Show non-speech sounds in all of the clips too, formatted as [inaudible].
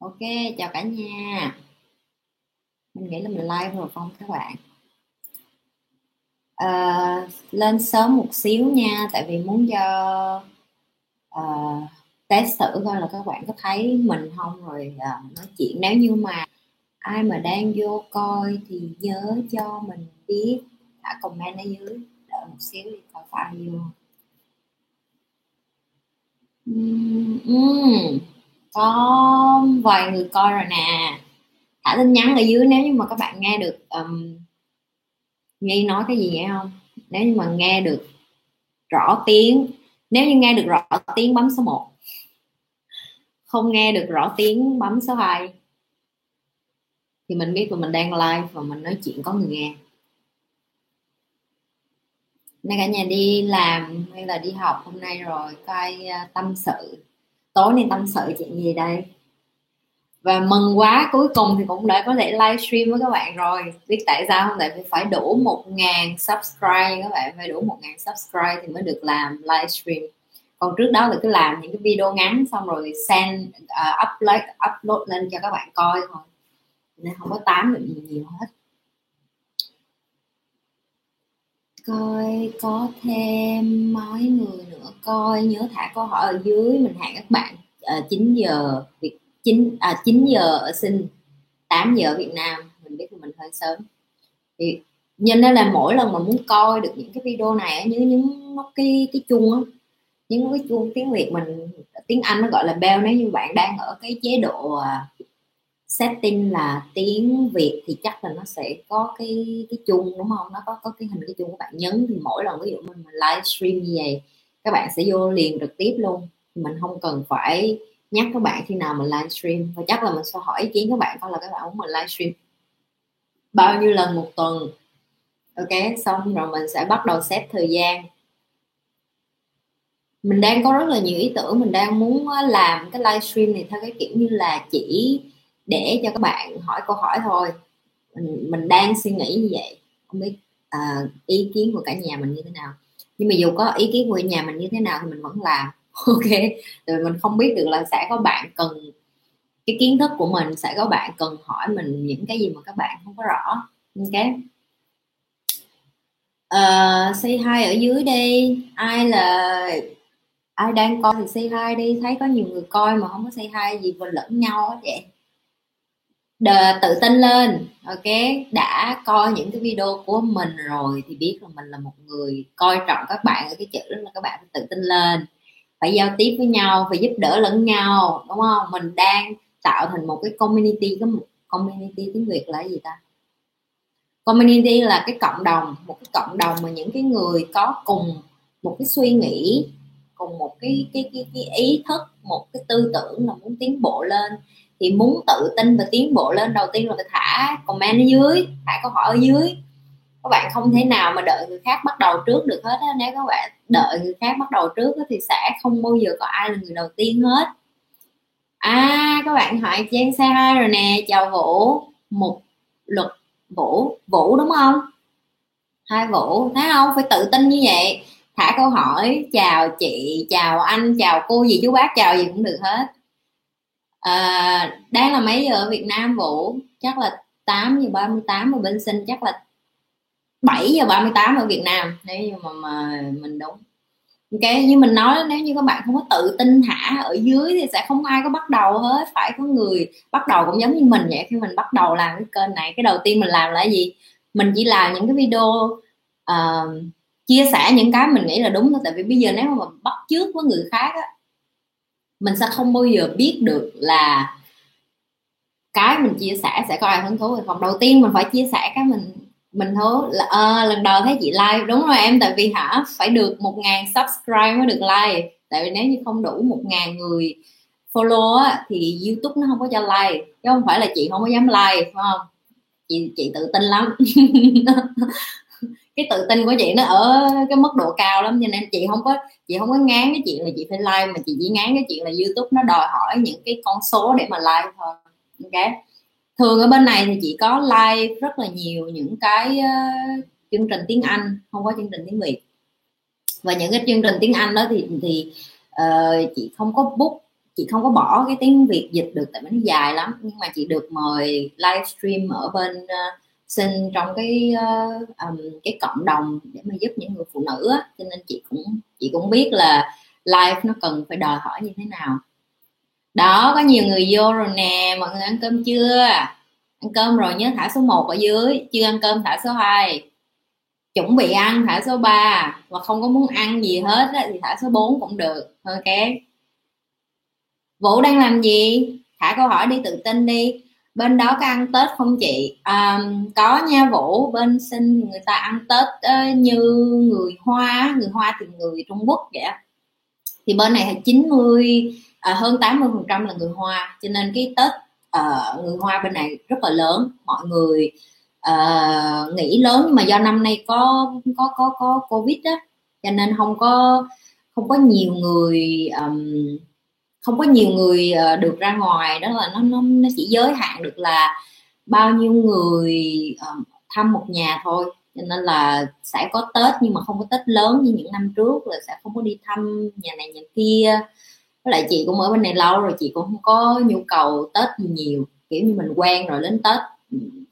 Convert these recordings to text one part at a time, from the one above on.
ok chào cả nhà. Mình nghĩ là mình like rồi không các bạn? À, lên sớm một xíu nha tại vì muốn cho à, ờ, test thử coi là các bạn có thấy mình không rồi à, nói chuyện. Nếu như mà ai mà đang vô coi thì nhớ cho mình biết thả comment ở dưới đợi một xíu đi coi có ai vô. Uhm, uhm có vài người coi rồi nè. Thả tin nhắn ở dưới nếu như mà các bạn nghe được um, nghi nói cái gì vậy không? Nếu như mà nghe được rõ tiếng nếu như nghe được rõ tiếng bấm số 1 không nghe được rõ tiếng bấm số 2 thì mình biết là mình đang live và mình nói chuyện có người nghe. Nay cả nhà đi làm hay là đi học hôm nay rồi coi à, tâm sự tối nay tâm sự chuyện gì đây? Và mừng quá cuối cùng thì cũng đã có thể livestream với các bạn rồi. Biết tại sao không? Tại vì phải đủ 1.000 subscribe các bạn phải đủ 1.000 subscribe thì mới được làm livestream. Còn trước đó là cứ làm những cái video ngắn xong rồi send uh, upload upload lên cho các bạn coi thôi. Nên không có tám được gì nhiều hết. Coi có thêm mấy người nữa. Coi nhớ thả câu hỏi ở dưới. Mình hẹn các bạn ờ, à, 9 giờ Việt 9 à 9 giờ ở sinh 8 giờ Việt Nam. Mình biết là mình hơi sớm. Thì nhân đó là mỗi lần mà muốn coi được những cái video này như những cái cái chuông á những cái chuông tiếng Việt mình tiếng Anh nó gọi là bell nếu như bạn đang ở cái chế độ à, setting là tiếng Việt thì chắc là nó sẽ có cái cái chuông đúng không? Nó có có cái hình cái chuông của bạn. Nhấn thì mỗi lần ví dụ mình, live livestream như vậy các bạn sẽ vô liền trực tiếp luôn. Mình không cần phải nhắc các bạn khi nào mình livestream và chắc là mình sẽ hỏi ý kiến các bạn coi là các bạn muốn mình livestream bao nhiêu lần một tuần. Ok xong rồi mình sẽ bắt đầu set thời gian. Mình đang có rất là nhiều ý tưởng. Mình đang muốn ờ, làm cái livestream này theo cái kiểu như là chỉ để cho các bạn hỏi câu hỏi thôi. Mình, mình đang suy nghĩ như vậy không biết uh, ý kiến của cả nhà mình như thế nào. Nhưng mà dù có ý kiến của nhà mình như thế nào thì mình vẫn làm [laughs] ok? Rồi mình không biết được là sẽ có bạn cần cái kiến thức của mình sẽ có bạn cần hỏi mình những cái gì mà các bạn không có rõ ok? Uh, say hi ở dưới đi. Ai là ai đang coi thì say hi đi. Thấy có nhiều người coi mà không có say hi gì và lẫn nhau hết vậy. Đờ, tự tin lên. Ok đã coi những cái video của mình rồi thì biết là mình là một người coi trọng các bạn ở cái chữ là các bạn phải tự tin lên. Phải giao tiếp với nhau phải giúp đỡ lẫn nhau đúng không? Mình đang tạo thành một cái community cái community tiếng việt là gì ta? Community là cái cộng đồng một cái cộng đồng mà những cái người có cùng một cái suy nghĩ cùng một cái cái cái, cái ý thức một cái tư tưởng là muốn tiến bộ lên thì muốn tự tin và tiến bộ lên đầu tiên là phải thả comment ở dưới thả câu hỏi ở dưới. Các bạn không thể nào mà đợi người khác bắt đầu trước được hết á. Nếu các bạn đợi người khác bắt đầu trước á, thì sẽ không bao giờ có ai là người đầu tiên hết. À các bạn hỏi Trang xe hai rồi nè chào Vũ. Một luật Vũ Vũ đúng không? Hai Vũ thấy không? Phải tự tin như vậy. Thả câu hỏi chào chị chào anh chào cô gì chú bác chào gì cũng được hết à, đang là mấy giờ ở Việt Nam Vũ? Chắc là 8 giờ 38 ở bên sinh chắc là 7 giờ 38 ở Việt Nam. Nếu như mà, mà mình đúng. Ok như mình nói nếu như các bạn không có tự tin thả ở dưới thì sẽ không ai có bắt đầu hết. Phải có người bắt đầu cũng giống như mình vậy. Khi mình bắt đầu làm cái kênh này cái đầu tiên mình làm là gì? Mình chỉ làm những cái video uh, chia sẻ những cái mình nghĩ là đúng thôi. Tại vì bây giờ nếu mà bắt trước với người khác á mình sẽ không bao giờ biết được là cái mình chia sẻ sẽ có ai hứng thú hay không. Đầu tiên mình phải chia sẻ cái mình mình thú là à, lần đầu thấy chị like. Đúng rồi em tại vì hả phải được một ngàn subscribe mới được like. Tại vì nếu như không đủ một ngàn người follow á, thì youtube nó không có cho like. Chứ không phải là chị không có dám like phải không? Chị chị tự tin lắm. [laughs] cái tự tin của chị nó ở cái mức độ cao lắm cho nên chị không có chị không có ngán cái chuyện là chị phải like mà chị chỉ ngán cái chuyện là youtube nó đòi hỏi những cái con số để mà like thôi ok? Thường ở bên này thì chị có like rất là nhiều những cái uh, chương trình tiếng anh không có chương trình tiếng việt. Và những cái chương trình tiếng anh đó thì thì uh, chị không có book chị không có bỏ cái tiếng việt dịch được tại vì nó dài lắm. Nhưng mà chị được mời livestream ở bên uh, sinh trong cái uh, um, cái cộng đồng để mà giúp những người phụ nữ á. cho nên chị cũng chị cũng biết là life nó cần phải đòi hỏi như thế nào. Đó có nhiều người vô rồi nè mọi người ăn cơm chưa? Ăn cơm rồi nhớ thả số 1 ở dưới chưa ăn cơm thả số 2 chuẩn bị ăn thả số 3 và không có muốn ăn gì hết á, thì thả số 4 cũng được ok. Vũ đang làm gì? Thả câu hỏi đi tự tin đi bên đó có ăn tết không chị? À, có nha vũ. Bên sinh thì người ta ăn tết uh, như người hoa người hoa thì người trung quốc vậy thì bên này là 90 à, hơn 80 phần trăm là người hoa. Cho nên cái tết uh, người hoa bên này rất là lớn. Mọi người uh, nghĩ lớn nhưng mà do năm nay có có có có covid á. Cho nên không có không có nhiều người um, không có nhiều người ờ, được ra ngoài, đó là nó nó nó chỉ giới hạn được là bao nhiêu người ờ, thăm một nhà thôi. Cho nên là sẽ có tết nhưng mà không có tết lớn như những năm trước là sẽ không có đi thăm nhà này nhà kia. Với lại chị cũng ở bên này lâu rồi, chị cũng không có nhu cầu tết gì nhiều. Kiểu như mình quen rồi đến tết,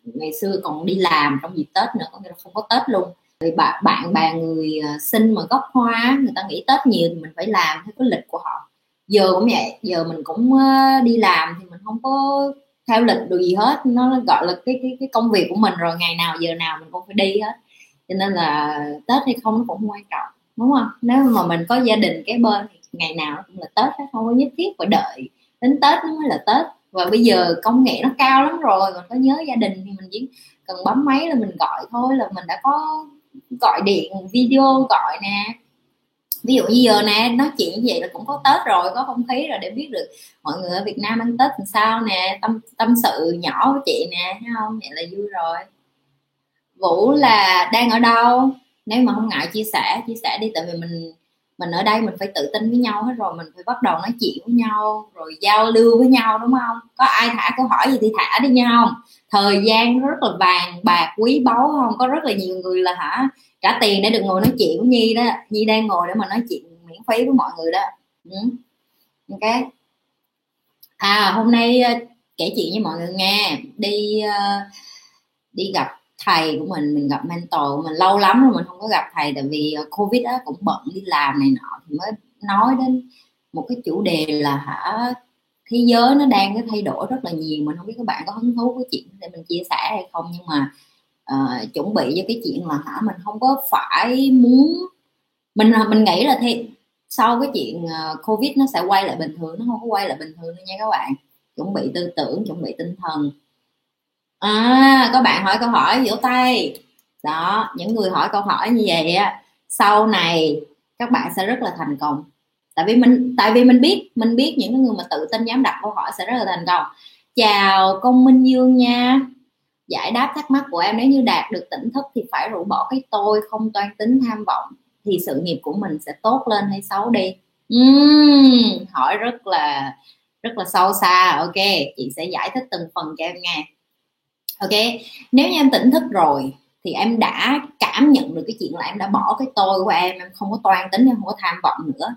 ngày xưa còn đi làm trong dịp tết nữa, có nghĩa là không có tết luôn. Vì bạn bạn bè người ờ, sinh mà gốc hoa người ta nghĩ tết nhiều thì mình phải làm theo cái lịch của họ giờ cũng vậy, giờ mình cũng ờ, đi làm thì mình không có theo lịch được gì hết. Nó gọi là cái cái cái công việc của mình rồi, ngày nào giờ nào mình cũng phải đi hết. Cho nên là tết hay không nó cũng không quan trọng, đúng không? Nếu mà mình có gia đình cái bên thì ngày nào cũng là tết không có nhất thiết phải đợi đến tết nó mới là tết. Và bây giờ công nghệ nó cao lắm rồi còn có nhớ gia đình thì mình chỉ cần bấm máy là mình gọi thôi, là mình đã có gọi điện, video gọi nè ví dụ như giờ nè, nói chuyện như vậy là cũng có tết rồi, có không khí rồi để biết được mọi người ở việt nam ăn tết làm sao nè, tâm tâm sự nhỏ với chị nè, thấy không? Vậy là vui rồi. Vũ là đang ở đâu? Nếu mà không ngại chia sẻ chia sẻ đi, tại vì mình mình ở đây mình phải tự tin với nhau hết rồi, mình phải bắt đầu nói chuyện với nhau, rồi giao lưu với nhau, đúng không? Có ai thả câu hỏi gì thì thả đi nhau không? Thời gian rất là vàng bạc, quý báu, không? Có rất là nhiều người là hả trả tiền để được ngồi nói chuyện với nhi đó. Nhi đang ngồi để mà nói chuyện miễn phí với mọi người đó. Ừ. ok. À hôm nay ờ, kể chuyện với mọi người nghe. Đi ờ, đi gặp thầy của mình mình gặp mentor của mình. Lâu lắm rồi mình không có gặp thầy tại vì ờ, covid á, cũng bận đi làm này nọ thì mới nói đến một cái chủ đề là hả, thế giới nó đang cái thay đổi rất là nhiều. Mình không biết các bạn có hứng thú với chuyện để mình chia sẻ hay không, nhưng mà uh, chuẩn bị cho cái chuyện là hả mình không có phải muốn mình mình nghĩ là thì sau cái chuyện uh, covid nó sẽ quay lại bình thường nó không có quay lại bình thường nữa nha các bạn. Chuẩn bị tư tưởng chuẩn bị tinh thần. À có bạn hỏi câu hỏi vỗ tay. Đó những người hỏi câu hỏi như vậy á sau này các bạn sẽ rất là thành công. Tại vì mình tại vì mình biết mình biết những người mà tự tin dám đặt câu hỏi sẽ rất là thành công. Chào công minh dương nha giải đáp thắc mắc của em nếu như đạt được tỉnh thức thì phải rũ bỏ cái tôi không toan tính tham vọng thì sự nghiệp của mình sẽ tốt lên hay xấu đi? Uhm, hỏi rất là rất là sâu xa. Ok chị sẽ giải thích từng phần cho em nghe. Ok nếu như em tỉnh thức rồi thì em đã cảm nhận được cái chuyện là em đã bỏ cái tôi của em em không có toan tính em không có tham vọng nữa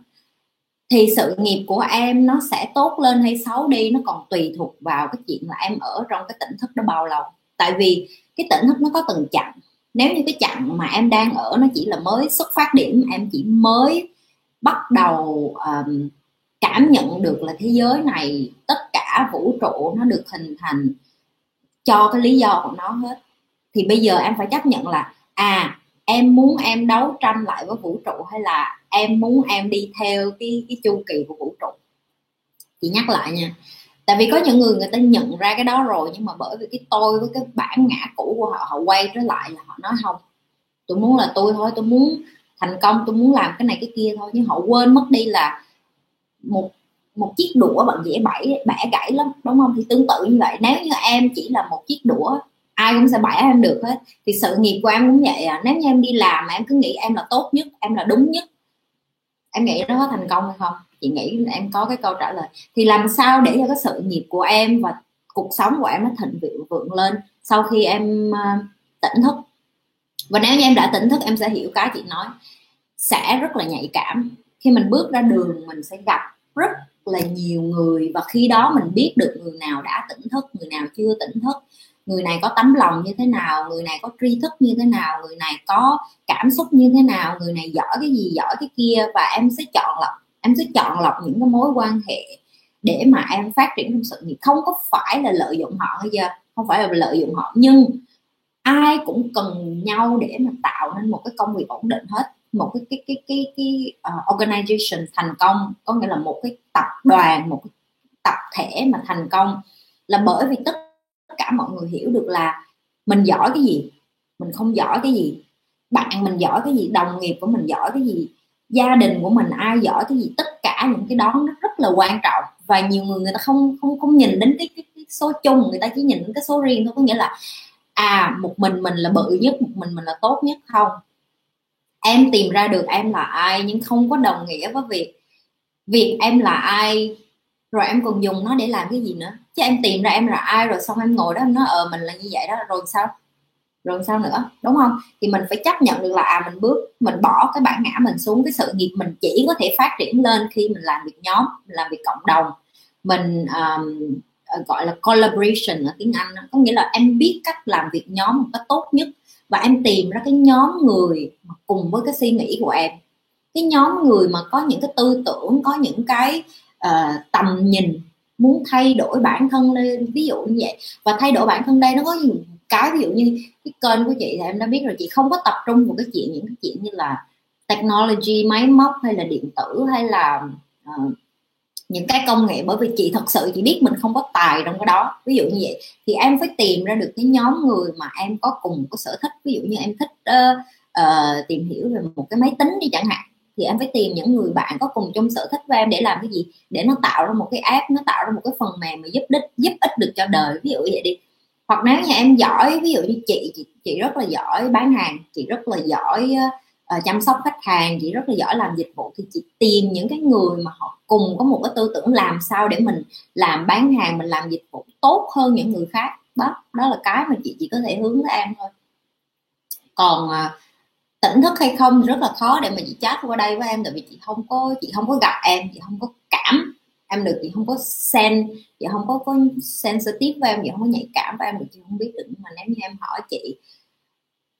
thì sự nghiệp của em nó sẽ tốt lên hay xấu đi nó còn tùy thuộc vào cái chuyện là em ở trong cái tỉnh thức đó bao lâu tại vì cái tỉnh thức nó có từng chặng. Nếu như cái chặng mà em đang ở nó chỉ là mới xuất phát điểm em chỉ mới bắt đầu um, cảm nhận được là thế giới này tất cả vũ trụ nó được hình thành cho cái lý do của nó hết. Thì bây giờ em phải chấp nhận là à em muốn em đấu tranh lại với vũ trụ hay là em muốn em đi theo cái cái chu kỳ của vũ trụ? Chị nhắc lại nha tại vì có những người người ta nhận ra cái đó rồi, nhưng mà bởi vì cái tôi với cái bản ngã cũ của họ họ quay trở lại là họ nói không. Tôi muốn là tôi thôi, tôi muốn thành công, tôi muốn làm cái này, cái kia thôi. Nhưng họ quên mất đi là một một chiếc đũa bạn dễ bẻ bẻ gãy lắm, đúng không? Thì tương tự như vậy. Nếu như em chỉ là một chiếc đũa, ai cũng sẽ bẻ em được hết. Thì sự nghiệp của em cũng vậy à. Nếu như em đi làm mà em cứ nghĩ em là tốt nhất, em là đúng nhất, em nghĩ nó có thành công hay không? Chị nghĩ em có cái câu trả lời. Thì làm sao để cho cái sự nghiệp của em và cuộc sống của em nó thịnh vượng vượng lên sau khi em à, tỉnh thức? Và nếu như em đã tỉnh thức, em sẽ hiểu cái chị nói. Sẽ rất là nhạy cảm. Khi mình bước ra đường, mình sẽ gặp rất là nhiều người và khi đó mình biết được người nào đã tỉnh thức, người nào chưa tỉnh thức. Người này có tấm lòng như thế nào, người này có tri thức như thế nào, người này có cảm xúc như thế nào, người này giỏi cái gì, giỏi cái kia và em sẽ chọn lọc em sẽ chọn lọc những cái mối quan hệ để mà em phát triển trong sự. Nghiệp không có phải là lợi dụng họ bây giờ không phải là lợi dụng họ nhưng ai cũng cần nhau để mà tạo nên một cái công việc ổn định hết. Một cái cái cái cái cái uh, organization thành công có nghĩa là một cái tập đoàn một cái tập thể mà thành công. Là bởi vì tất cả mọi người hiểu được là mình giỏi cái gì mình không giỏi cái gì bạn mình giỏi cái gì đồng nghiệp của mình giỏi cái gì gia đình của mình ai giỏi cái gì tất cả những cái đó nó rất là quan trọng. Và nhiều người người ta không không không nhìn đến cái, cái, cái số chung người ta chỉ nhìn đến cái số riêng thôi. Có nghĩa là à một mình mình là bự nhất một mình mình là tốt nhất không? Em tìm ra được em là ai nhưng không có đồng nghĩa với việc việc em là ai rồi em còn dùng nó để làm cái gì nữa. Chứ em tìm ra em là ai rồi xong em ngồi đó em nói ờ mình là như vậy đó rồi sao? Rồi sao nữa? Đúng không? Thì mình phải chấp nhận được là à mình bước mình bỏ cái bản ngã mình xuống cái sự nghiệp mình chỉ có thể phát triển lên khi mình làm việc nhóm mình làm việc cộng đồng. Mình um, gọi là collaboration ở tiếng Anh có nghĩa là em biết cách làm việc nhóm một cách tốt nhất và em tìm ra cái nhóm người cùng với cái suy nghĩ của em. Cái nhóm người mà có những cái tư tưởng có những cái uh, tầm nhìn muốn thay đổi bản thân lên ví dụ như vậy. Và thay đổi bản thân đây nó có nhiều cái ví dụ như cái kênh của chị thì em đã biết rồi chị không có tập trung vào cái chuyện những cái chuyện như là technology máy móc hay là điện tử hay là uh, những cái công nghệ. Bởi vì chị thật sự chị biết mình không có tài trong cái đó. Ví dụ như vậy thì em phải tìm ra được cái nhóm người mà em có cùng có sở thích. Ví dụ như em thích uh, uh, tìm hiểu về một cái máy tính đi chẳng hạn thì em phải tìm những người bạn có cùng chung sở thích với em để làm cái gì? Để nó tạo ra một cái app nó tạo ra một cái phần mềm mà giúp đích giúp ích được cho đời. Ví dụ vậy đi hoặc nếu như em giỏi ví dụ như chị chị, chị rất là giỏi bán hàng chị rất là giỏi uh, chăm sóc khách hàng chị rất là giỏi làm dịch vụ thì chị tìm những cái người mà họ cùng có một cái tư tưởng làm sao để mình làm bán hàng mình làm dịch vụ tốt hơn những người khác. Đó đó là cái mà chị chỉ có thể hướng tới em thôi. Còn uh, tỉnh thức hay không rất là khó để mà chị chat qua đây với em tại vì chị không có chị không có gặp em chị không có cảm em được chị không có sen chị không có có sensitive với em chị không có nhạy cảm với em thì chị không biết được. Nhưng mà nếu như em hỏi chị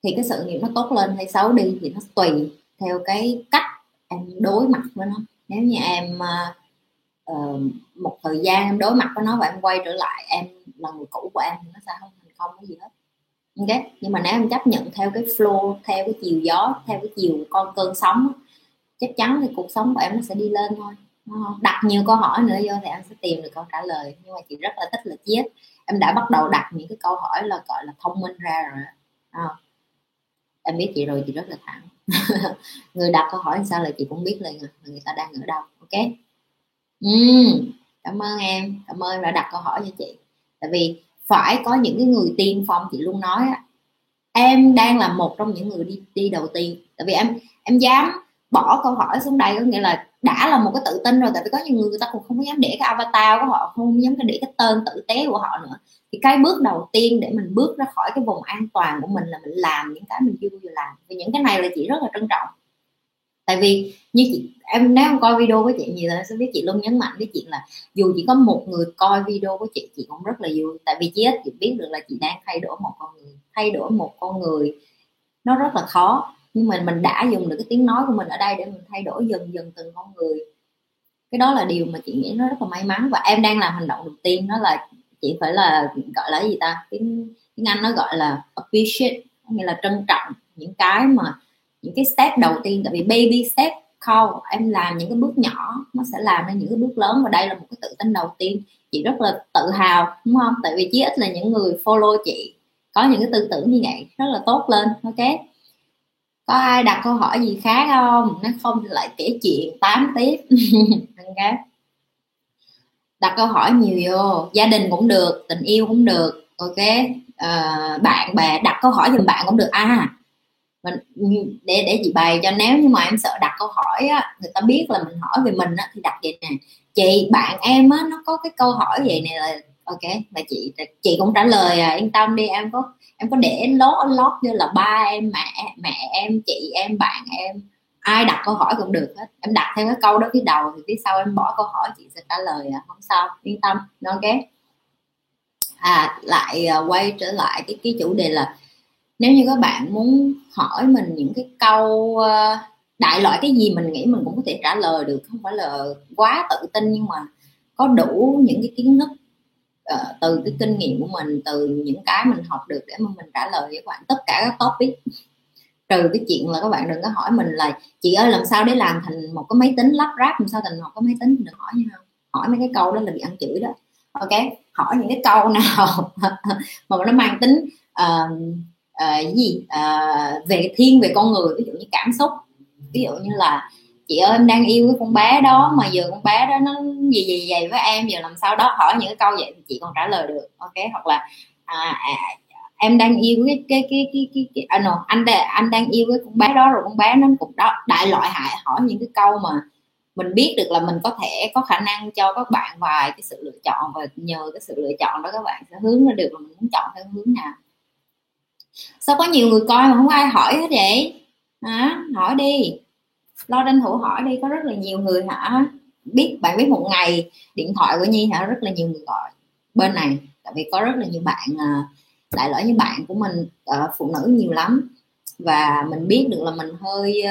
thì cái sự nghiệp nó tốt lên hay xấu đi thì nó tùy theo cái cách em đối mặt với nó. Nếu như em uh, một thời gian em đối mặt với nó và em quay trở lại em là người cũ của em thì nó sẽ không thành công cái gì hết. Ok? Nhưng mà nếu em chấp nhận theo cái flow theo cái chiều gió theo cái chiều con cơn sóng chắc chắn thì cuộc sống của em nó sẽ đi lên thôi đặt nhiều câu hỏi nữa vô thì em sẽ tìm được câu trả lời. Nhưng mà chị rất là thích là chiết em đã bắt đầu đặt những cái câu hỏi là gọi là thông minh ra rồi à, em biết chị rồi chị rất là thẳng. [laughs] Người đặt câu hỏi sao là chị cũng biết liền người ta đang ở đâu ok? Uhm, cảm ơn em. Cảm ơn đã đặt câu hỏi cho chị. Tại vì phải có những cái người tiên phong chị luôn nói á. Em đang là một trong những người đi đi đầu tiên. Tại vì em em dám bỏ câu hỏi xuống đây có nghĩa là đã là một cái tự tin rồi, tại vì có nhiều người người ta cũng không dám để cái avatar của họ, không dám để cái tên tử tế của họ nữa. Thì cái bước đầu tiên để mình bước ra khỏi cái vùng an toàn của mình là mình làm những cái mình chưa bao giờ làm. Vì những cái này là chị rất là trân trọng. Tại vì như chị, em, nếu em coi video của chị nhiều thì sẽ biết chị luôn nhấn mạnh với chuyện là dù chỉ có một người coi video của chị chị cũng rất là vui. Tại vì chị chị biết được là chị đang thay đổi một con người, thay đổi một con người nó rất là khó nhưng mà mình đã dùng được cái tiếng nói của mình ở đây để mình thay đổi dần dần từng con người. Cái đó là điều mà chị nghĩ nó rất là may mắn. Và em đang làm hành động đầu tiên đó là chị phải là, gọi là gì ta? Tiếng tiếng anh nó gọi là appreciate nghĩa là trân trọng những cái mà, những cái step đầu tiên. Tại vì baby step call, em làm những cái bước nhỏ, nó sẽ làm ra những cái bước lớn. Và đây là một cái tự tin đầu tiên. Chị rất là tự hào, đúng không? Tại vì chí ít là những người follow chị, có những cái tư tưởng như vậy, rất là tốt lên, ok? Có ai đặt câu hỏi gì khác không? Nó không lại kể chuyện tám tiếp. [laughs] Ok. Đặt câu hỏi nhiều vô. Gia đình cũng được tình yêu cũng được. Ok. À, bạn bè đặt câu hỏi giùm bạn cũng được. À mình để để chị bày cho. Nếu như mà em sợ đặt câu hỏi á người ta biết là mình hỏi về mình á thì đặt vậy nè. Chị bạn em á nó có cái câu hỏi vậy này là ok mà chị chị cũng trả lời à yên tâm đi em có em có để lót lót như là ba em mẹ mẹ em chị em bạn em. Ai đặt câu hỏi cũng được hết. Em đặt theo cái câu đó phía đầu thì phía sau em bỏ câu hỏi chị sẽ trả lời à. không sao yên tâm. Ok. À lại uh, quay trở lại cái cái chủ đề là nếu như các bạn muốn hỏi mình những cái câu uh, đại loại cái gì mình nghĩ mình cũng có thể trả lời được không phải là quá tự tin nhưng mà có đủ những cái kiến thức uh, từ cái kinh nghiệm của mình từ những cái mình học được để mà mình trả lời với các bạn tất cả các topic. Trừ cái chuyện là các bạn đừng có hỏi mình là chị ơi làm sao để làm thành một cái máy tính lắp ráp làm sao thành một cái máy tính? Thì đừng hỏi nha. Hỏi mấy cái câu đó là bị ăn chửi đó. Ok? Hỏi những cái câu nào [laughs] mà nó mang tính uh, uh, gì? Uh, về thiên về con người ví dụ như cảm xúc. Ví dụ như là chị ơi em đang yêu cái con bé đó mà giờ con bé đó nó gì gì vậy? Với em giờ làm sao đó? Hỏi những cái câu vậy thì chị còn trả lời được ok? Hoặc là à, à, em đang yêu cái cái cái cái cái, cái à, no, anh anh đang yêu cái con bé đó rồi con bé nó cũng đó đại loại hại hỏi những cái câu mà mình biết được là mình có thể có khả năng cho các bạn vài cái sự lựa chọn và nhờ cái sự lựa chọn đó các bạn sẽ hướng ra được là mình muốn chọn theo hướng nào. Sao có nhiều người coi mà không ai hỏi hết vậy? Hả? Hỏi đi lo tranh thủ hỏi đi có rất là nhiều người hả? Biết bạn biết một ngày điện thoại của nhi hả? Rất là nhiều người gọi bên này. Tại vì có rất là nhiều bạn à, đại loại như bạn của mình à, phụ nữ nhiều lắm. Và mình biết được là mình hơi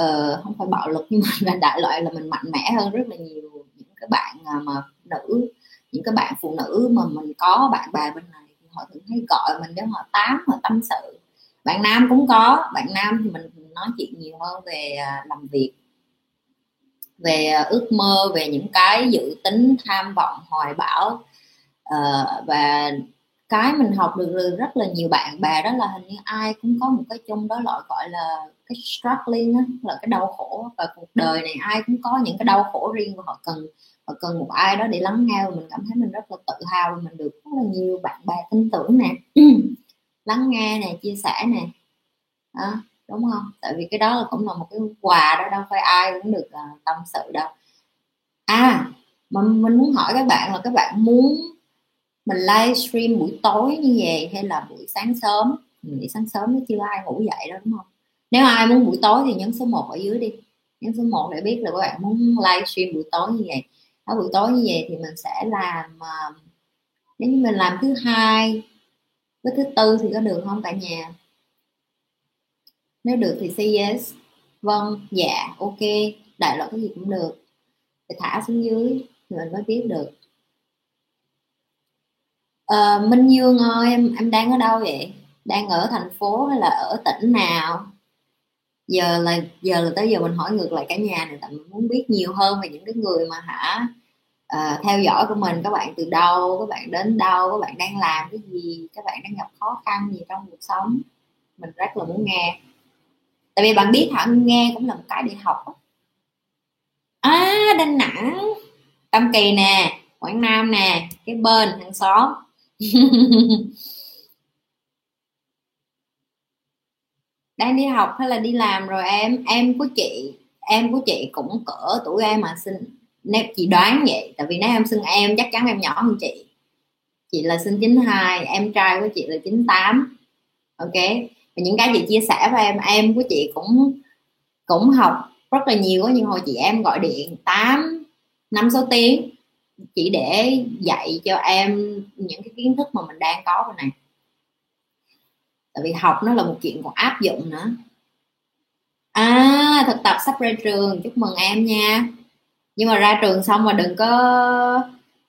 uh, không phải bạo lực [laughs] nhưng mà đại loại là mình mạnh mẽ hơn rất là nhiều những cái bạn mà nữ những cái bạn phụ nữ mà mình có bạn bè bên này. Họ thường hay gọi mình để họ tám họ tâm sự bạn nam cũng có. Bạn nam thì mình nói chuyện nhiều hơn về à, làm việc về à, ước mơ về những cái dự tính tham vọng hoài bão uh, và cái mình học được rất là nhiều bạn. Bè đó là hình như ai cũng có một cái chung đó loại gọi là cái struggling đó, là cái đau khổ. Và cuộc đời này ai cũng có những cái đau khổ riêng và họ cần họ cần một ai đó để lắng nghe và mình cảm thấy mình rất là tự hào và mình được rất là nhiều bạn bè tin tưởng nè. [clears throat] lắng nghe nè chia sẻ nè. Đó, đúng không? Tại vì cái đó là cũng là một cái quà đó đâu phải ai cũng được uh, tâm sự đâu. À mà mình muốn hỏi các bạn là các bạn muốn mình livestream buổi tối như vậy hay là buổi sáng sớm? Mình nghĩ sáng sớm nó chưa ai ngủ dậy đâu đúng không? Nếu ai muốn buổi tối thì nhấn số 1 ở dưới đi. Nhấn số 1 để biết là các bạn muốn livestream buổi tối như vậy. Ở buổi tối như vậy thì mình sẽ làm uh, nếu như mình làm thứ hai với thứ tư thì có được không cả nhà? Nếu được thì say yes. Vâng dạ ok. Đại loại cái gì cũng được. Thì thả xuống dưới thì mình mới biết được. À, Minh Dương ơi em em đang ở đâu vậy? Đang ở thành phố hay là ở tỉnh nào? Giờ là giờ là tới giờ mình hỏi ngược lại cả nhà này tại mình muốn biết nhiều hơn về những cái người mà hả? Uh, theo dõi của mình các bạn từ đâu các bạn đến đâu các bạn đang làm cái gì các bạn đang gặp khó khăn gì trong cuộc sống. Mình rất là muốn nghe. Tại vì bạn biết hả nghe cũng là một cái để học à đà nẵng. Tâm kỳ nè quảng nam nè cái bên hàng xóm. [laughs] Đang đi học hay là đi làm rồi em? Em của chị em của chị cũng cỡ tuổi em mà sinh nếu chị đoán vậy, tại vì nếu em xưng em, chắc chắn em nhỏ hơn chị. Chị là sinh 92 em trai của chị là 98 ok? Và những cái chị chia sẻ với em em của chị cũng cũng học rất là nhiều nhưng hồi chị em gọi điện 8 năm sáu tiếng, chỉ để dạy cho em những cái kiến thức mà mình đang có rồi này. Tại vì học nó là một chuyện còn áp dụng nữa. À thực tập sắp ra trường, chúc mừng em nha nhưng mà ra trường xong mà đừng có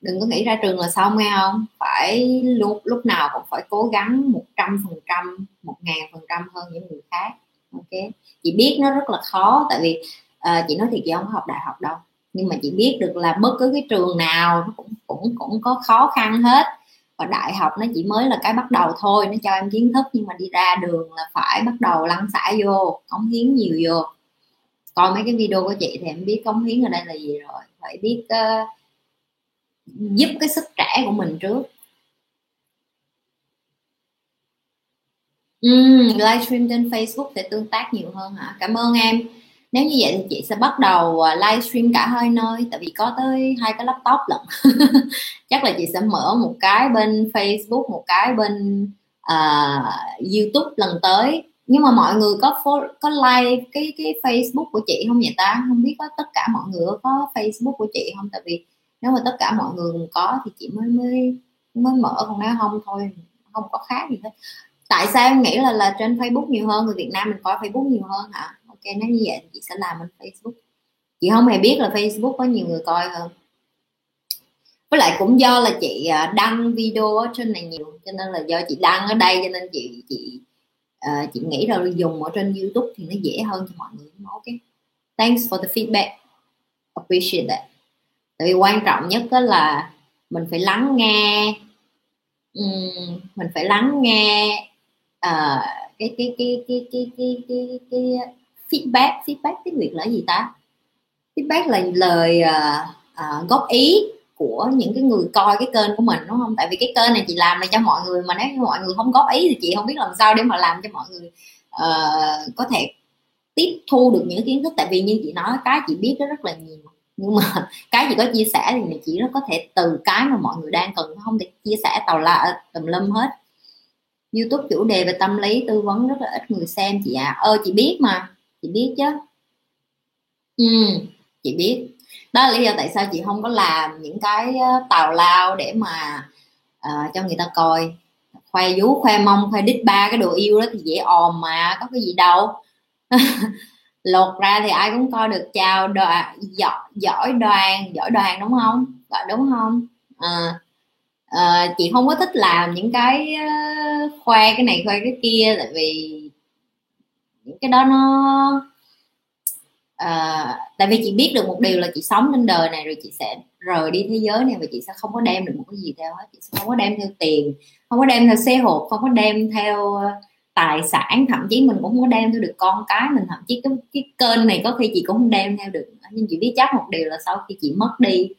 đừng có nghĩ ra trường là xong nghe không? Phải lúc lúc nào cũng phải cố gắng một trăm phần trăm một ngàn phần trăm hơn những người khác. Ok? Chị biết nó rất là khó tại vì uh, chị nói thiệt chị không học đại học đâu. Nhưng mà chị biết được là bất cứ cái trường nào nó cũng cũng cũng có khó khăn hết. Và đại học nó chỉ mới là cái bắt đầu thôi nó cho em kiến thức nhưng mà đi ra đường là phải bắt đầu lăn xả vô cống hiến nhiều vô coi mấy cái video của chị thì em biết cống hiến ở đây là gì rồi. Phải biết uh, giúp cái sức trẻ của mình trước. Uhm, livestream trên Facebook để tương tác nhiều hơn hả? Cảm ơn em. Nếu như vậy thì chị sẽ bắt đầu ờ, livestream cả hai nơi tại vì có tới hai cái laptop lận. [laughs] Chắc là chị sẽ mở một cái bên Facebook một cái bên uh, YouTube lần tới nhưng mà mọi người có follow, có like cái cái Facebook của chị không vậy ta? Không biết có tất cả mọi người có Facebook của chị không? Tại vì nếu mà tất cả mọi người có thì chị mới mới mới mở còn nếu không thôi không có khác gì hết. Tại sao em nghĩ là là trên Facebook nhiều hơn người Việt Nam mình coi Facebook nhiều hơn hả? Ok nếu như vậy chị sẽ làm trên Facebook. Chị không hề biết là Facebook có nhiều người coi hơn. Với lại cũng do là chị à, đăng video ở trên này nhiều cho nên là do chị đăng ở đây cho nên chị chị Ờ, chị nghĩ rồi dùng ở trên youtube thì nó dễ hơn cho mọi người ok thanks for the feedback. Appreciate that. Tại vì quan trọng nhất đó là mình phải lắng nghe um, mình phải lắng nghe uh, cái, cái, cái, cái cái cái cái cái cái feedback feedback tiếng việt là gì ta? Feedback là lời uh, uh, góp ý của những cái người coi cái kênh của mình đúng không? Tại vì cái kênh này chị làm là cho mọi người mà nếu như mọi người không góp ý thì chị không biết làm sao để mà làm cho mọi người uh, có thể tiếp thu được những kiến thức. Tại vì như chị nói cái chị biết đó rất là nhiều nhưng mà [laughs] cái chị có chia sẻ thì chị nó có thể từ cái mà mọi người đang cần không thể chia sẻ tàu la ờ, tùm lum hết. Youtube chủ đề về tâm lý tư vấn rất là ít người xem chị ạ. À. ơ chị biết mà chị biết chứ. Ừ chị biết đó là lý do tại sao chị không có làm những cái tào lao để mà uh, cho người ta coi. Khoe vú khoe mông khoe đít ba cái đồ yêu đó thì dễ òm mà có cái gì đâu. [laughs] Lột ra thì ai cũng coi được chào đoàn giỏi, giỏi đoàn giỏi đoàn đúng không? Gọi đúng không? À, à, chị không có thích làm những cái uh, khoe cái này khoe cái kia tại vì những cái đó nó à, tại vì chị biết được một điều là chị sống trên đời này rồi chị sẽ rời đi thế giới này và chị sẽ không có đem được một cái gì theo hết. Chị sẽ không có đem theo tiền không có đem theo xe hộp không có đem theo ờ, tài sản. Thậm chí mình cũng không có đem theo được con cái mình. Thậm chí cái cái kênh này có khi chị cũng không đem theo được nhưng chị biết chắc một điều là sau khi chị mất đi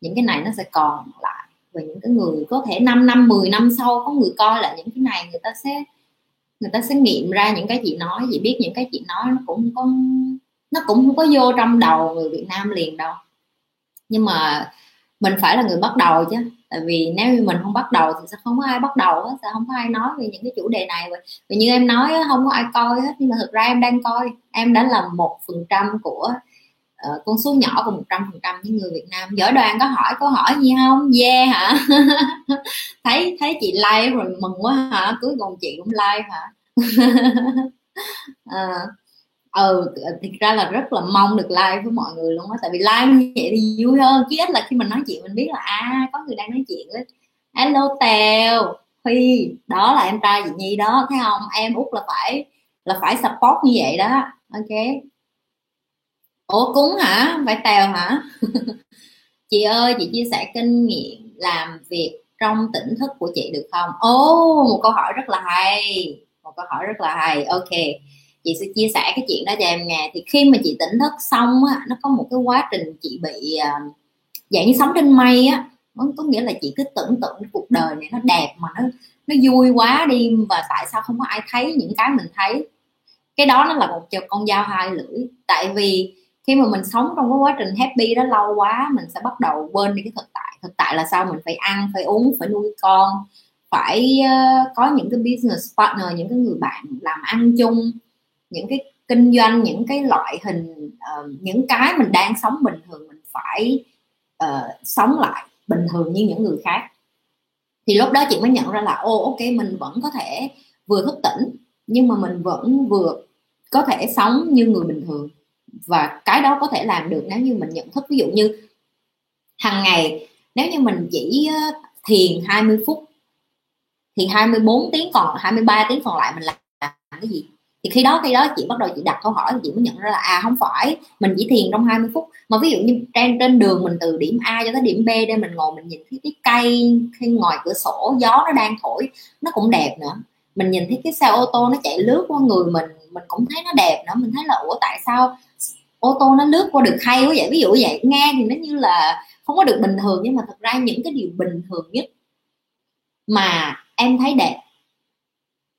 những cái này nó sẽ còn lại. Và những cái người có thể 5 năm 10 năm sau có người coi lại những cái này người ta sẽ người ta sẽ nghiệm ra những cái chị nói. Chị biết những cái chị nói nó cũng có nó cũng không có vô trong đầu người Việt Nam liền đâu. Nhưng mà mình phải là người bắt đầu chứ. Tại vì nếu như mình không bắt đầu thì sẽ không có ai bắt đầu hết sẽ không có ai nói về những cái chủ đề này. Vì như em nói không có ai coi hết. Nhưng mà thực ra em đang coi. Em đã là một phần trăm của uh, con số nhỏ của một trăm phần trăm những người Việt Nam. Giỏi đoàn có hỏi câu hỏi gì không? Yeah hả? [laughs] Thấy thấy chị like rồi mừng quá hả? Cuối cùng chị cũng like hả? À, [laughs] ừ thực ra là rất là mong được like với mọi người luôn á tại vì like như vậy thì vui hơn. Chứ ít là khi mình nói chuyện mình biết là à có người đang nói chuyện đấy. hello tèo huy đó là em trai chị nhi đó thấy không? Em út là phải là phải support như vậy đó. Ok. Ủa cúng hả? Phải tèo hả? [laughs] Chị ơi chị chia sẻ kinh nghiệm làm việc trong tỉnh thức của chị được không? Ô, oh, một câu hỏi rất là hay một câu hỏi rất là hay. Ok chị sẽ chia sẻ cái chuyện đó cho em nghe. Thì khi mà chị tỉnh thức xong á nó có một cái quá trình chị bị uh, dạng như sống trên mây á. Có nghĩa là chị cứ tưởng tượng cuộc đời này nó đẹp mà nó nó vui quá đi và tại sao không có ai thấy những cái mình thấy. Cái đó nó là một con dao hai lưỡi. Tại vì khi mà mình sống trong cái quá trình happy đó lâu quá mình sẽ bắt đầu quên đi cái thực tại. Thực tại là sao? Mình phải ăn phải uống phải nuôi con phải uh, có những cái business partner những cái người bạn làm ăn chung những cái kinh doanh những cái loại hình uh, những cái mình đang sống bình thường mình phải uh, sống lại bình thường như những người khác. Thì lúc đó chị mới nhận ra là ô ok mình vẫn có thể vừa thức tỉnh nhưng mà mình vẫn vừa có thể sống như người bình thường. Và cái đó có thể làm được nếu như mình nhận thức ví dụ như hàng ngày nếu như mình chỉ thiền 20 phút thì 24 tiếng còn 23 tiếng còn lại mình làm cái gì? Thì khi đó khi đó chị bắt đầu chị đặt câu hỏi thì chị mới nhận ra là à không phải, mình chỉ thiền trong 20 phút. Mà ví dụ như trên trên đường mình từ điểm A cho tới điểm B đây mình ngồi mình nhìn thấy cái cây khi ngoài cửa sổ, gió nó đang thổi, nó cũng đẹp nữa. Mình nhìn thấy cái xe ô tô nó chạy lướt qua người mình mình cũng thấy nó đẹp nữa. Mình thấy là, ủa, tại sao ô tô nó lướt qua được hay quá vậy? Ví dụ vậy, nghe thì nó như là không có được bình thường, nhưng mà thật ra những cái điều bình thường nhất mà em thấy đẹp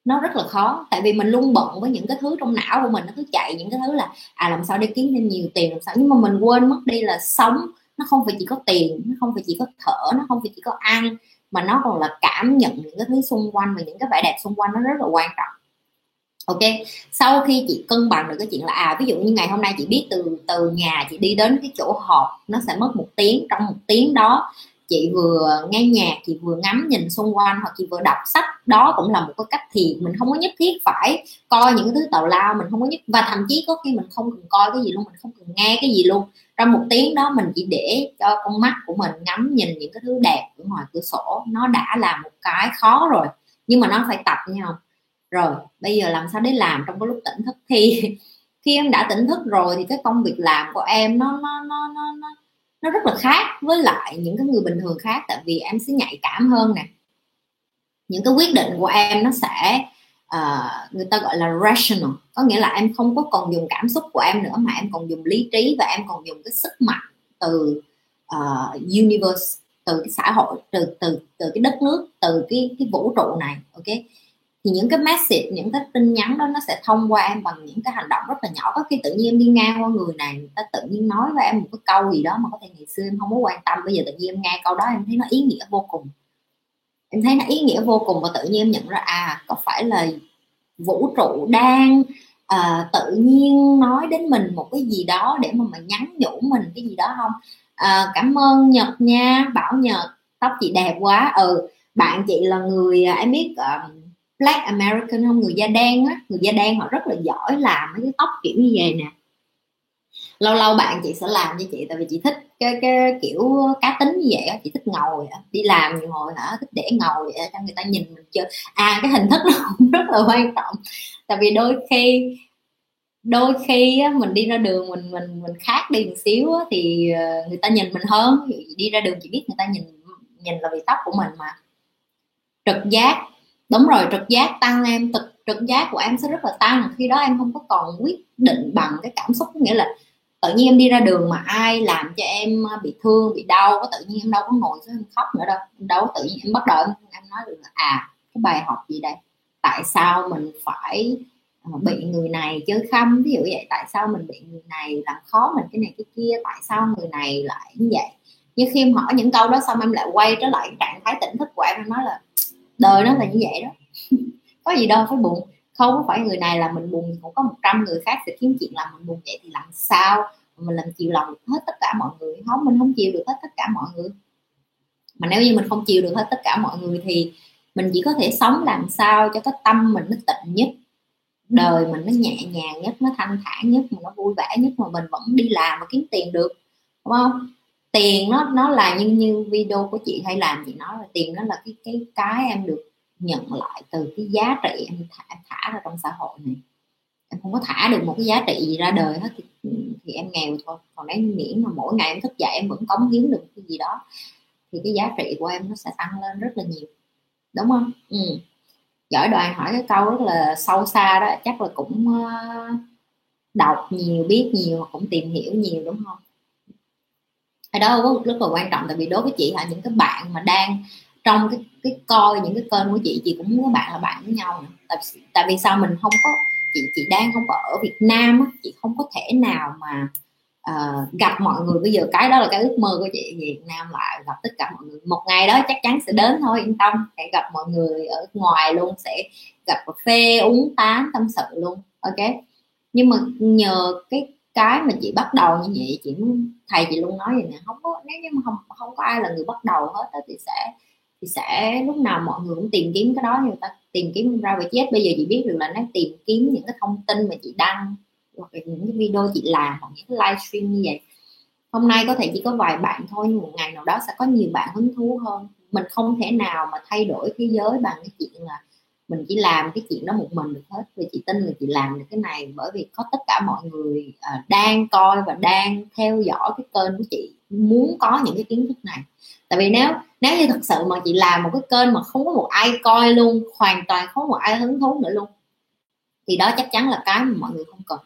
nó rất là khó, tại vì mình luôn bận với những cái thứ trong não của mình, nó cứ chạy những cái thứ là à làm sao để kiếm thêm nhiều tiền, làm sao. Nhưng mà mình quên mất đi là sống, nó không phải chỉ có tiền, nó không phải chỉ có thở, nó không phải chỉ có ăn, mà nó còn là cảm nhận những cái thứ xung quanh và những cái vẻ đẹp xung quanh nó rất là quan trọng. Ok, sau khi chị cân bằng được cái chuyện là à ví dụ như ngày hôm nay chị biết từ từ nhà chị đi đến cái chỗ họp, nó sẽ mất một tiếng, trong một tiếng đó chị vừa nghe nhạc chị vừa ngắm nhìn xung quanh hoặc chị vừa đọc sách. Đó cũng là một cái cách thiền. Mình không có nhất thiết phải coi những cái thứ tào lao mình không có nhất và thậm chí có khi mình không cần coi cái gì luôn mình không cần nghe cái gì luôn. Trong một tiếng đó mình chỉ để cho con mắt của mình ngắm nhìn những cái thứ đẹp ở ngoài cửa sổ. Nó đã là một cái khó rồi nhưng mà nó phải tập nha không? Rồi bây giờ làm sao để làm trong cái lúc tỉnh thức? Thì [laughs] khi em đã tỉnh thức rồi thì cái công việc làm của em nó nó nó nó, nó nó rất là khác với lại những cái người bình thường khác tại vì em sẽ nhạy cảm hơn nè. Những cái quyết định của em nó sẽ uh, người ta gọi là rational. Có nghĩa là em không có còn dùng cảm xúc của em nữa mà em còn dùng lý trí và em còn dùng cái sức mạnh từ uh, universe từ cái xã hội từ từ từ cái đất nước từ cái cái vũ trụ này ok? Thì những cái message những cái tin nhắn đó nó sẽ thông qua em bằng những cái hành động rất là nhỏ. Có khi tự nhiên em đi ngang qua người này người ta tự nhiên nói với em một cái câu gì đó mà có thể ngày xưa em không có quan tâm. Bây giờ tự nhiên em nghe câu đó em thấy nó ý nghĩa vô cùng. Em thấy nó ý nghĩa vô cùng và tự nhiên em nhận ra à có phải là vũ trụ đang à, tự nhiên nói đến mình một cái gì đó để mà mà nhắn nhủ mình cái gì đó không? À, cảm ơn nhật nha bảo nhật tóc chị đẹp quá. Ừ bạn chị là người à, em biết uh, black american không? Người da đen á người da đen họ rất là giỏi làm mấy cái tóc kiểu như vậy nè. Lâu lâu bạn chị sẽ làm cho chị tại vì chị thích cái cái kiểu cá tính như vậy chị thích ngồi đi làm nhiều hồi hả? Thích để ngồi vậy cho người ta nhìn mình chơi. À cái hình thức [laughs] nó cũng rất là quan trọng. Tại vì đôi khi đôi khi á, mình đi ra đường mình mình mình khác đi một xíu á, thì ờ, người ta nhìn mình hơn. Đi ra đường chị biết người ta nhìn nhìn là vì tóc của mình mà. Trực giác đúng rồi trực giác tăng em trực trực giác của em sẽ rất là tăng. Khi đó em không có còn quyết định bằng cái cảm xúc nghĩa là tự nhiên em đi ra đường mà ai làm cho em à, bị thương bị đau có tự nhiên em đâu có ngồi xuống em khóc nữa đâu. Em đâu có tự nhiên em bắt đầu em, em nói được là à cái bài học gì đây? Tại sao mình phải à, bị người này chơi khăm? Ví dụ vậy tại sao mình bị người này làm khó mình cái này cái kia? Tại sao người này lại như vậy? Nhưng khi em hỏi những câu đó xong em lại quay trở lại trạng thái tỉnh thức của em em nói là đời nó là như vậy đó. [laughs] Có gì đâu phải buồn. Không có phải người này là mình buồn, cũng có một trăm người khác sẽ kiếm chuyện làm mình buồn vậy thì làm sao mình làm chịu lòng hết tất cả mọi người? Không, mình không chịu được hết tất cả mọi người. Mà nếu như mình không chịu được hết tất cả mọi người thì mình chỉ có thể sống làm sao cho cái tâm mình nó tịnh nhất, đời mình nó nhẹ nhàng nhất, nó thanh thản nhất, mà nó vui vẻ nhất mà mình vẫn đi làm và kiếm tiền được. Đúng không? Tiền nó nó là như như video của chị hay làm chị nói là tiền nó là cái cái cái em được nhận lại từ cái giá trị em thả, em thả ra trong xã hội này. Em không có thả được một cái giá trị gì ra đời hết thì, ừ, thì em nghèo thôi. Còn nếu miễn mà mỗi ngày em thức dậy em vẫn cống hiến được cái gì đó thì cái giá trị của em nó sẽ tăng lên rất là nhiều. Đúng không? Ừ. giỏi đoàn hỏi cái câu rất là sâu xa đó chắc là cũng ờ, đọc nhiều biết nhiều cũng tìm hiểu nhiều đúng không? Cái đó rất là quan trọng tại vì đối với chị là những cái bạn mà đang trong cái cái coi những cái kênh của chị chị cũng muốn các bạn là bạn với nhau nữa. tại tại vì sao mình không có chị chị đang không có ở Việt Nam á, chị không có thể nào mà uh, gặp mọi người. Bây giờ cái đó là cái ước mơ của chị Việt Nam lại gặp tất cả mọi người. Một ngày đó chắc chắn sẽ đến thôi yên tâm. Sẽ gặp mọi người ở ngoài luôn sẽ gặp cà phê uống tán tâm sự luôn ok? Nhưng mà nhờ cái cái mà chị bắt đầu như vậy, chị thầy chị luôn nói vậy nè, không có, nếu như mà không không có ai là người bắt đầu hết thì sẽ thì sẽ lúc nào mọi người cũng tìm kiếm cái đó người ta tìm kiếm ra về chết. Bây giờ chị biết được là nó tìm kiếm những cái thông tin mà chị đăng hoặc là những cái video chị làm hoặc những cái livestream như vậy. Hôm nay có thể chỉ có vài bạn thôi nhưng một ngày nào đó sẽ có nhiều bạn hứng thú hơn. Mình không thể nào mà thay đổi thế giới bằng cái chuyện là mình chỉ làm cái chuyện đó một mình được hết. Vì chị tin là chị làm được cái này bởi vì có tất cả mọi người uh, đang coi và đang theo dõi cái kênh của chị muốn có những cái kiến thức này. Tại vì nếu nếu như thật sự mà chị làm một cái kênh mà không có một ai coi luôn hoàn toàn không có một ai hứng thú nữa luôn thì đó chắc chắn là cái mà mọi người không cần.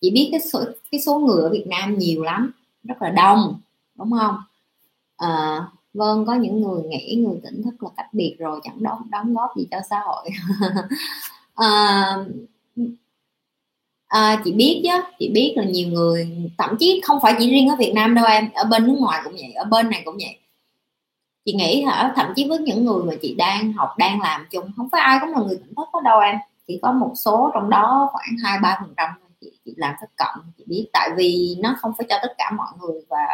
Chị biết cái số cái số người ở Việt Nam nhiều lắm rất là đông đúng không? À, vâng có những người nghĩ người tỉnh thức là cách biệt rồi chẳng đóng đóng góp gì cho xã hội. À, [laughs] à, chị biết chứ chị biết là nhiều người thậm chí không phải chỉ riêng ở Việt Nam đâu em ở bên nước ngoài cũng vậy ở bên này cũng vậy. Chị nghĩ hả thậm chí với những người mà chị đang học đang làm chung không phải ai cũng là người tỉnh thức đó đâu em. Chỉ có một số trong đó khoảng hai ba phần trăm chị, chị làm thất cộng chị biết tại vì nó không phải cho tất cả mọi người và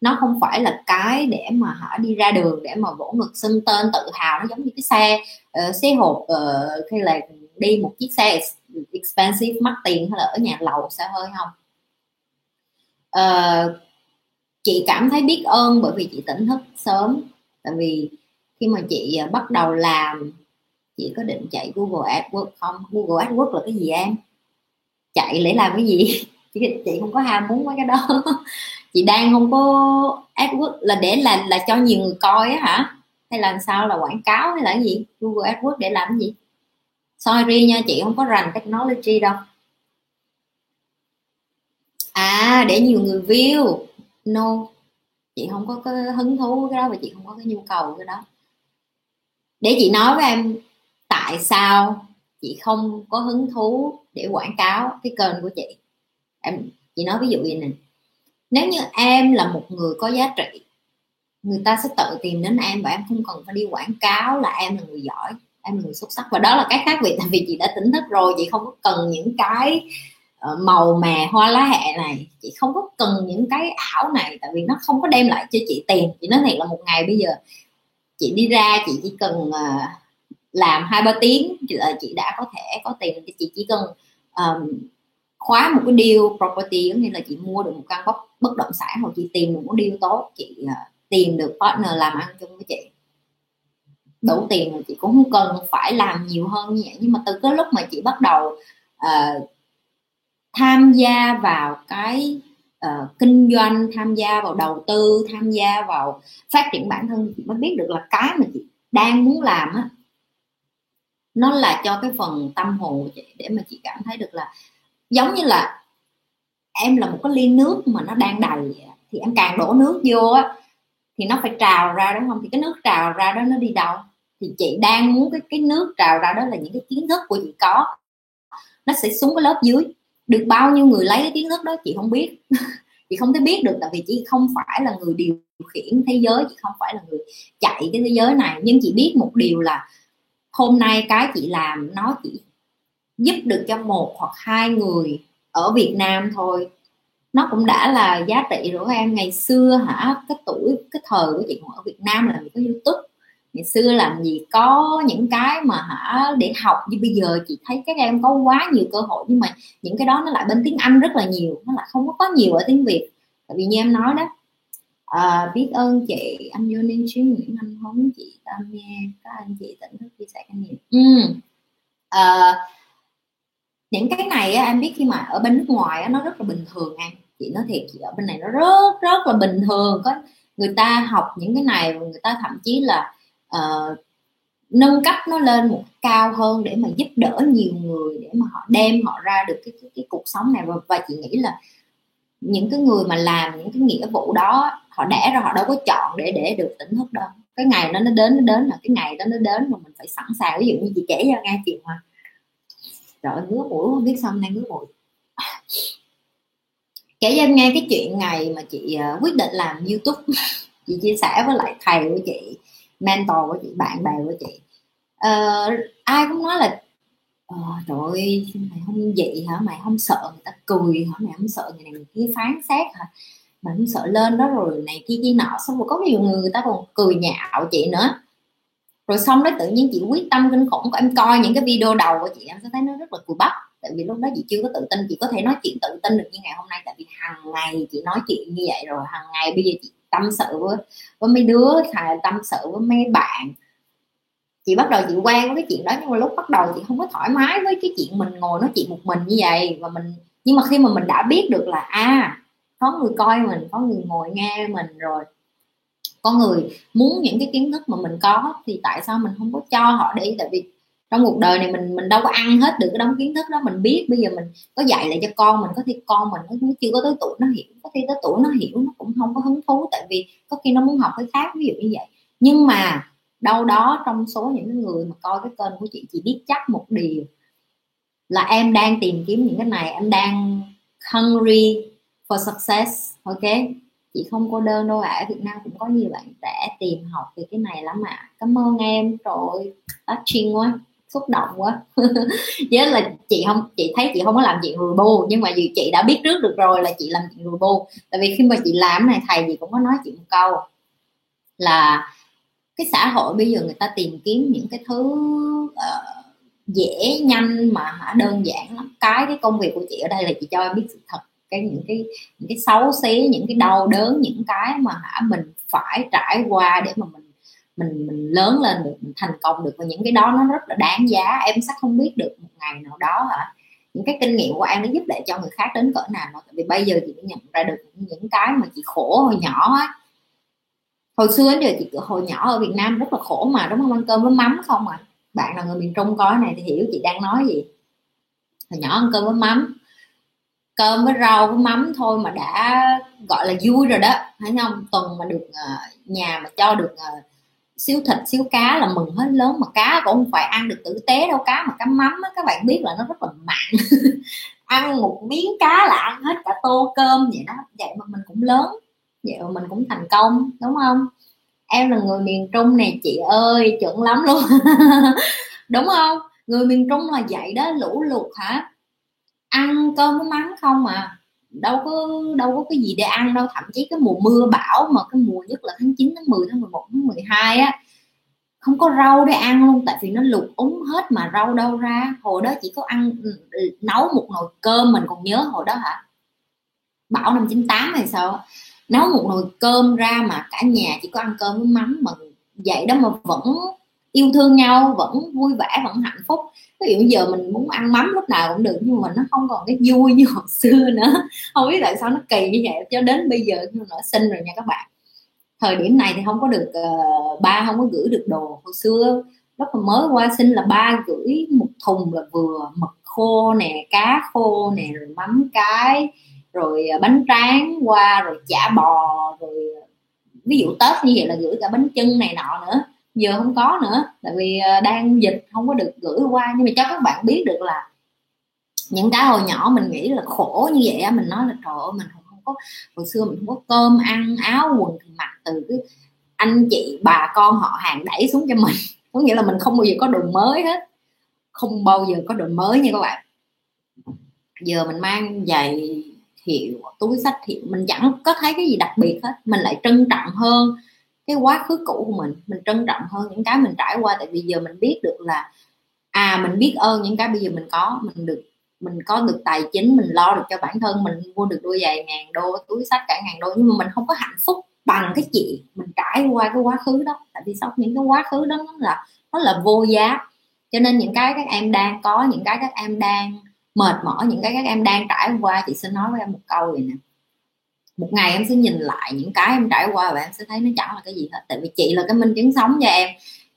nó không phải là cái để mà họ đi ra đường để mà vỗ ngực xưng tên tự hào nó giống như cái xe uh, xe hộp uh, hay là đi một chiếc xe expensive mắc tiền hay là ở nhà lầu xe hơi không? Uh, chị cảm thấy biết ơn bởi vì chị tỉnh thức sớm. Tại vì khi mà chị bắt đầu làm chị có định chạy Google AdWords không? Google AdWords là cái gì em? Chạy để làm cái gì? [laughs] Chị, chị không có ham muốn mấy cái đó chị đang không có AdWords là để là là cho nhiều người coi á hả? Hay là sao? Là quảng cáo hay là cái gì? Google AdWords để làm cái gì? Sorry nha, chị không có rành technology đâu. À để nhiều người view. No. Chị không có cái hứng thú cái đó và chị không có cái nhu cầu cái đó. Để chị nói với em, tại sao chị không có hứng thú để quảng cáo cái kênh của chị? Em, chị nói ví dụ gì nè nếu như em là một người có giá trị người ta sẽ tự tìm đến em và em không cần phải đi quảng cáo là em là người giỏi em là người xuất sắc. Và đó là cái khác biệt tại vì chị đã tỉnh thức rồi chị không có cần những cái ờ, màu mè hoa lá hẹ này. Chị không có cần những cái ảo này tại vì nó không có đem lại cho chị tiền. Chị nói thiệt là một ngày bây giờ chị đi ra chị chỉ cần ờ, làm hai ba tiếng là chị đã có thể có tiền. Chị chỉ cần um, khóa một cái deal property có nghĩa là chị mua được một căn bất, bất động sản hoặc chị tìm được một deal tốt chị uh, tìm được partner làm ăn chung với chị. Đủ tiền rồi chị cũng không cần phải làm nhiều hơn như vậy. Nhưng mà từ cái lúc mà chị bắt đầu uh, tham gia vào cái uh, kinh doanh tham gia vào đầu tư tham gia vào phát triển bản thân chị mới biết được là cái mà chị đang muốn làm á nó là cho cái phần tâm hồn của chị để mà chị cảm thấy được là giống như là em là một cái ly nước mà nó đang đầy thì em càng đổ nước vô á, thì nó phải trào ra đúng không? Thì cái nước trào ra đó nó đi đâu? Thì chị đang muốn cái cái nước trào ra đó là những cái kiến thức của chị có. Nó sẽ xuống cái lớp dưới. Được bao nhiêu người lấy cái kiến thức đó chị không biết. [laughs] Chị không thể biết được, tại vì chị không phải là người điều khiển thế giới, chị không phải là người chạy cái thế giới này. Nhưng chị biết một điều là hôm nay cái chị làm, nó chỉ giúp được cho một hoặc hai người ở Việt Nam thôi. Nó cũng đã là giá trị rồi em. Ngày xưa hả cái tuổi cái thời của chị còn ở Việt Nam là có YouTube. Ngày xưa làm gì có những cái mà hả để học. Như bây giờ chị thấy các em có quá nhiều cơ hội nhưng mà những cái đó nó lại bên tiếng Anh rất là nhiều. Nó lại không có, có nhiều ở tiếng Việt. Tại vì như em nói đó à, biết ơn chị. Anh vô nên chuyên nguyễn anh Hống chị tam nghe các anh chị tỉnh thức chia sẻ kinh nghiệm. Ừ. à, những cái này á, em biết khi mà ở bên nước ngoài á, nó rất là bình thường em. Chị nói thiệt chị ở bên này nó rất rất là bình thường. Có người ta học những cái này người ta thậm chí là uh, nâng cấp nó lên một cao hơn để mà giúp đỡ nhiều người để mà họ đem họ ra được cái cái, cái cuộc sống này. Và, và chị nghĩ là những cái người mà làm những cái nghĩa vụ đó họ đẻ ra họ đâu có chọn để để được tỉnh thức đâu. Cái ngày đó nó đến nó đến là cái ngày đó nó đến mà mình phải sẵn sàng. Ví dụ như chị kể cho nghe chuyện mà rồi ngứa mũi không biết sao nay ngứa mũi. Kể cho em nghe cái chuyện ngày mà chị ờ, quyết định làm youtube. [laughs] Chị chia sẻ với lại thầy của chị mentor của chị bạn bè của chị. Ờ, ai cũng nói là ờ, trời ơi mày không vậy hả? Mày không sợ người ta cười hả? Mày không sợ người này người kia phán xét hả? Mày không sợ lên đó rồi này kia kia nọ. Xong rồi có nhiều người người ta còn cười nhạo chị nữa rồi xong đó tự nhiên chị quyết tâm kinh khủng của em coi những cái video đầu của chị em sẽ thấy nó rất là cùi bắp. Tại vì lúc đó chị chưa có tự tin, chị có thể nói chuyện tự tin được như ngày hôm nay. Tại vì hàng ngày chị nói chuyện như vậy rồi, hàng ngày bây giờ chị tâm sự với với mấy đứa tâm sự với mấy bạn. Chị bắt đầu chị quen với cái chuyện đó, nhưng mà lúc bắt đầu chị không có thoải mái với cái chuyện mình ngồi nói chuyện một mình như vậy. Và mình, nhưng mà khi mà mình đã biết được là à có người coi mình, có người ngồi nghe mình rồi có người muốn những cái kiến thức mà mình có thì tại sao mình không có cho họ đi tại vì trong cuộc đời này mình mình đâu có ăn hết được cái đống kiến thức đó, mình biết bây giờ mình có dạy lại cho con mình, có khi con mình nó chưa có tới tuổi nó hiểu, có khi tới tuổi nó hiểu nó cũng không có hứng thú, tại vì có khi nó muốn học cái khác, ví dụ như vậy. Nhưng mà đâu đó trong số những người mà coi cái kênh của chị chị biết chắc một điều là em đang tìm kiếm những cái này, em đang hungry for success, ok? Chị không cô đơn đâu ạ à. Việt Nam cũng có nhiều bạn trẻ tìm học về cái này lắm ạ à. cảm ơn em rồi touching quá xúc động quá [laughs] với là chị không chị thấy chị không có làm chuyện rùi bu nhưng mà dù chị đã biết trước được rồi là chị làm chuyện rùi bu tại vì khi mà chị làm này thầy gì cũng có nói chị một câu là cái xã hội bây giờ người ta tìm kiếm những cái thứ uh, dễ nhanh mà đơn giản lắm cái cái công việc của chị ở đây là chị cho em biết sự thật cái những cái những cái xấu xí, những cái đau đớn, những cái mà hả, mình phải trải qua để mà mình mình mình lớn lên được, mình thành công được. Và những cái đó nó rất là đáng giá. Em sẽ không biết được một ngày nào đó hả, những cái kinh nghiệm của em nó giúp để cho người khác đến cỡ nào tại vì bây giờ chị mới nhận ra được những cái mà chị khổ hồi nhỏ á. Hồi xưa đến giờ chị hồi nhỏ ở Việt Nam rất là khổ mà, đúng không? Ăn cơm với mắm không à. Bạn là người miền Trung coi này, thì hiểu chị đang nói gì. Hồi nhỏ ăn cơm với mắm cơm với rau với mắm thôi mà đã gọi là vui rồi đó thấy không? Tuần mà được uh, nhà mà cho được uh, xíu thịt xíu cá là mừng hết lớn mà cá cũng không phải ăn được tử tế đâu cá mà cá mắm á, các bạn biết là nó rất là mặn. [laughs] Ăn một miếng cá là ăn hết cả tô cơm vậy đó vậy mà mình cũng lớn vậy mà mình cũng thành công đúng không? Em là người miền trung này chị ơi chuẩn lắm luôn. [laughs] Đúng không? Người miền trung là vậy đó lũ lụt hả? Ăn cơm với mắm không à. Đâu có đâu có cái gì để ăn đâu. Thậm chí cái mùa mưa bão mà cái mùa nhất là tháng 9 tháng 10 tháng 11 tháng 12 á, không có rau để ăn luôn, tại vì nó lụt úng hết mà rau đâu ra. Hồi đó chỉ có ăn ừ, nấu một nồi cơm mình còn nhớ hồi đó hả? Bão năm 98 hay sao nấu một nồi cơm ra mà cả nhà chỉ có ăn cơm với mắm mà vậy đó mà vẫn yêu thương nhau, vẫn vui vẻ, vẫn hạnh phúc ví dụ giờ mình muốn ăn mắm lúc nào cũng được nhưng mà nó không còn cái vui như hồi [laughs] xưa nữa. Không biết tại sao nó kỳ như vậy cho đến bây giờ nó sinh rồi nha các bạn. Thời điểm này thì không có được uh, ba không có gửi được đồ. Hồi xưa lúc mà mới qua sinh là ba gửi một thùng là vừa mực khô nè cá khô nè rồi mắm cái rồi ờ, bánh tráng qua rồi chả bò rồi ờ, ví dụ tết như vậy là gửi cả bánh chân này nọ nữa giờ không có nữa, tại vì ờ, đang dịch, không có được gửi qua. Nhưng mà cho các bạn biết được là những cái hồi nhỏ mình nghĩ là khổ như vậy á, mình nói là trời ơi, mình không có, hồi xưa mình không có cơm ăn, áo quần thì mặc từ cái anh chị, bà con họ hàng đẩy xuống cho mình. [laughs] Có nghĩa là mình không bao giờ có đồ mới hết. Không bao giờ có đồ mới nha các bạn. Giờ mình mang giày hiệu, túi sách hiệu, mình chẳng có thấy cái gì đặc biệt hết. Mình lại trân trọng hơn cái quá khứ cũ của mình mình trân trọng hơn những cái mình trải qua. Tại vì giờ mình biết được là à mình biết ơn những cái bây giờ mình có, mình được, mình có được tài chính, mình lo được cho bản thân, mình mua được đôi giày ngàn đô, túi sách cả ngàn đô, nhưng mà mình không có hạnh phúc bằng cái chuyện mình trải qua cái quá khứ đó. Tại vì sau những cái quá khứ đó nó là nó là vô giá. Cho nên những cái các em đang có, những cái các em đang mệt mỏi, những cái các em đang trải qua, chị xin nói với em một câu vậy nè một ngày em sẽ nhìn lại những cái em trải qua và em sẽ thấy nó chẳng là cái gì hết. Tại vì chị là cái minh chứng sống cho em.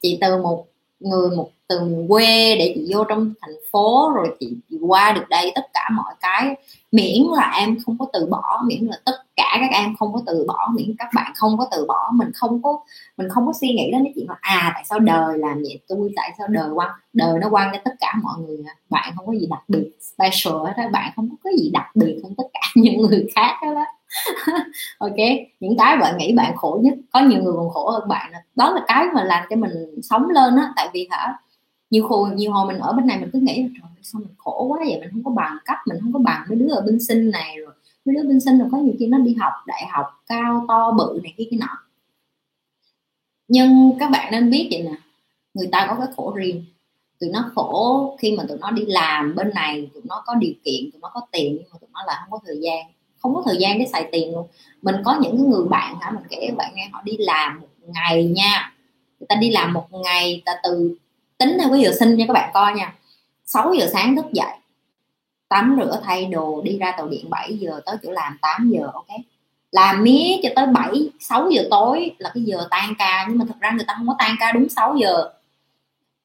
Chị từ một người một từ quê để chị vô trong thành phố rồi chị, chị qua được đây tất cả mọi cái. Miễn là em không có từ bỏ miễn là tất cả các em không có từ bỏ miễn các bạn không có từ bỏ. Mình không có mình không có suy nghĩ đến cái chuyện là à tại sao đời làm vậy? Tôi tại sao đời quan đời nó quan cho tất cả mọi người à? bạn không có gì đặc biệt special hết bạn không có cái gì đặc biệt hơn tất cả [laughs] những người khác đó [laughs] ok, những cái bạn nghĩ bạn khổ nhất, có nhiều người còn khổ hơn bạn đó là cái mà làm cho mình sống lên á, tại vì hả, nhiều hồi nhiều hồi mình ở bên này mình cứ nghĩ trời sao mình khổ quá vậy? Mình không có bằng cấp, mình không có bằng mấy đứa ở bên sinh này rồi, mấy đứa bên sinh rồi có nhiều khi nó đi học đại học cao to bự này kia cái nọ. Nhưng các bạn nên biết vậy nè, người ta có cái khổ riêng. Tụi nó khổ khi mà tụi nó đi làm bên này, tụi nó có điều kiện, tụi nó có tiền, nhưng mà tụi nó là không có thời gian không có thời gian để xài tiền luôn. Mình có những người bạn hả, mình kể các bạn nghe, họ đi làm một ngày nha. Người ta đi làm một ngày ta từ tính theo cái giờ sinh nha các bạn coi nha. 6 giờ sáng thức dậy, tắm rửa, thay đồ, đi ra tàu điện 7 giờ tới chỗ làm 8 giờ, ok? Làm mía cho tới 7 6 giờ tối là cái giờ tan ca, nhưng mà thật ra người ta không có tan ca đúng 6 giờ.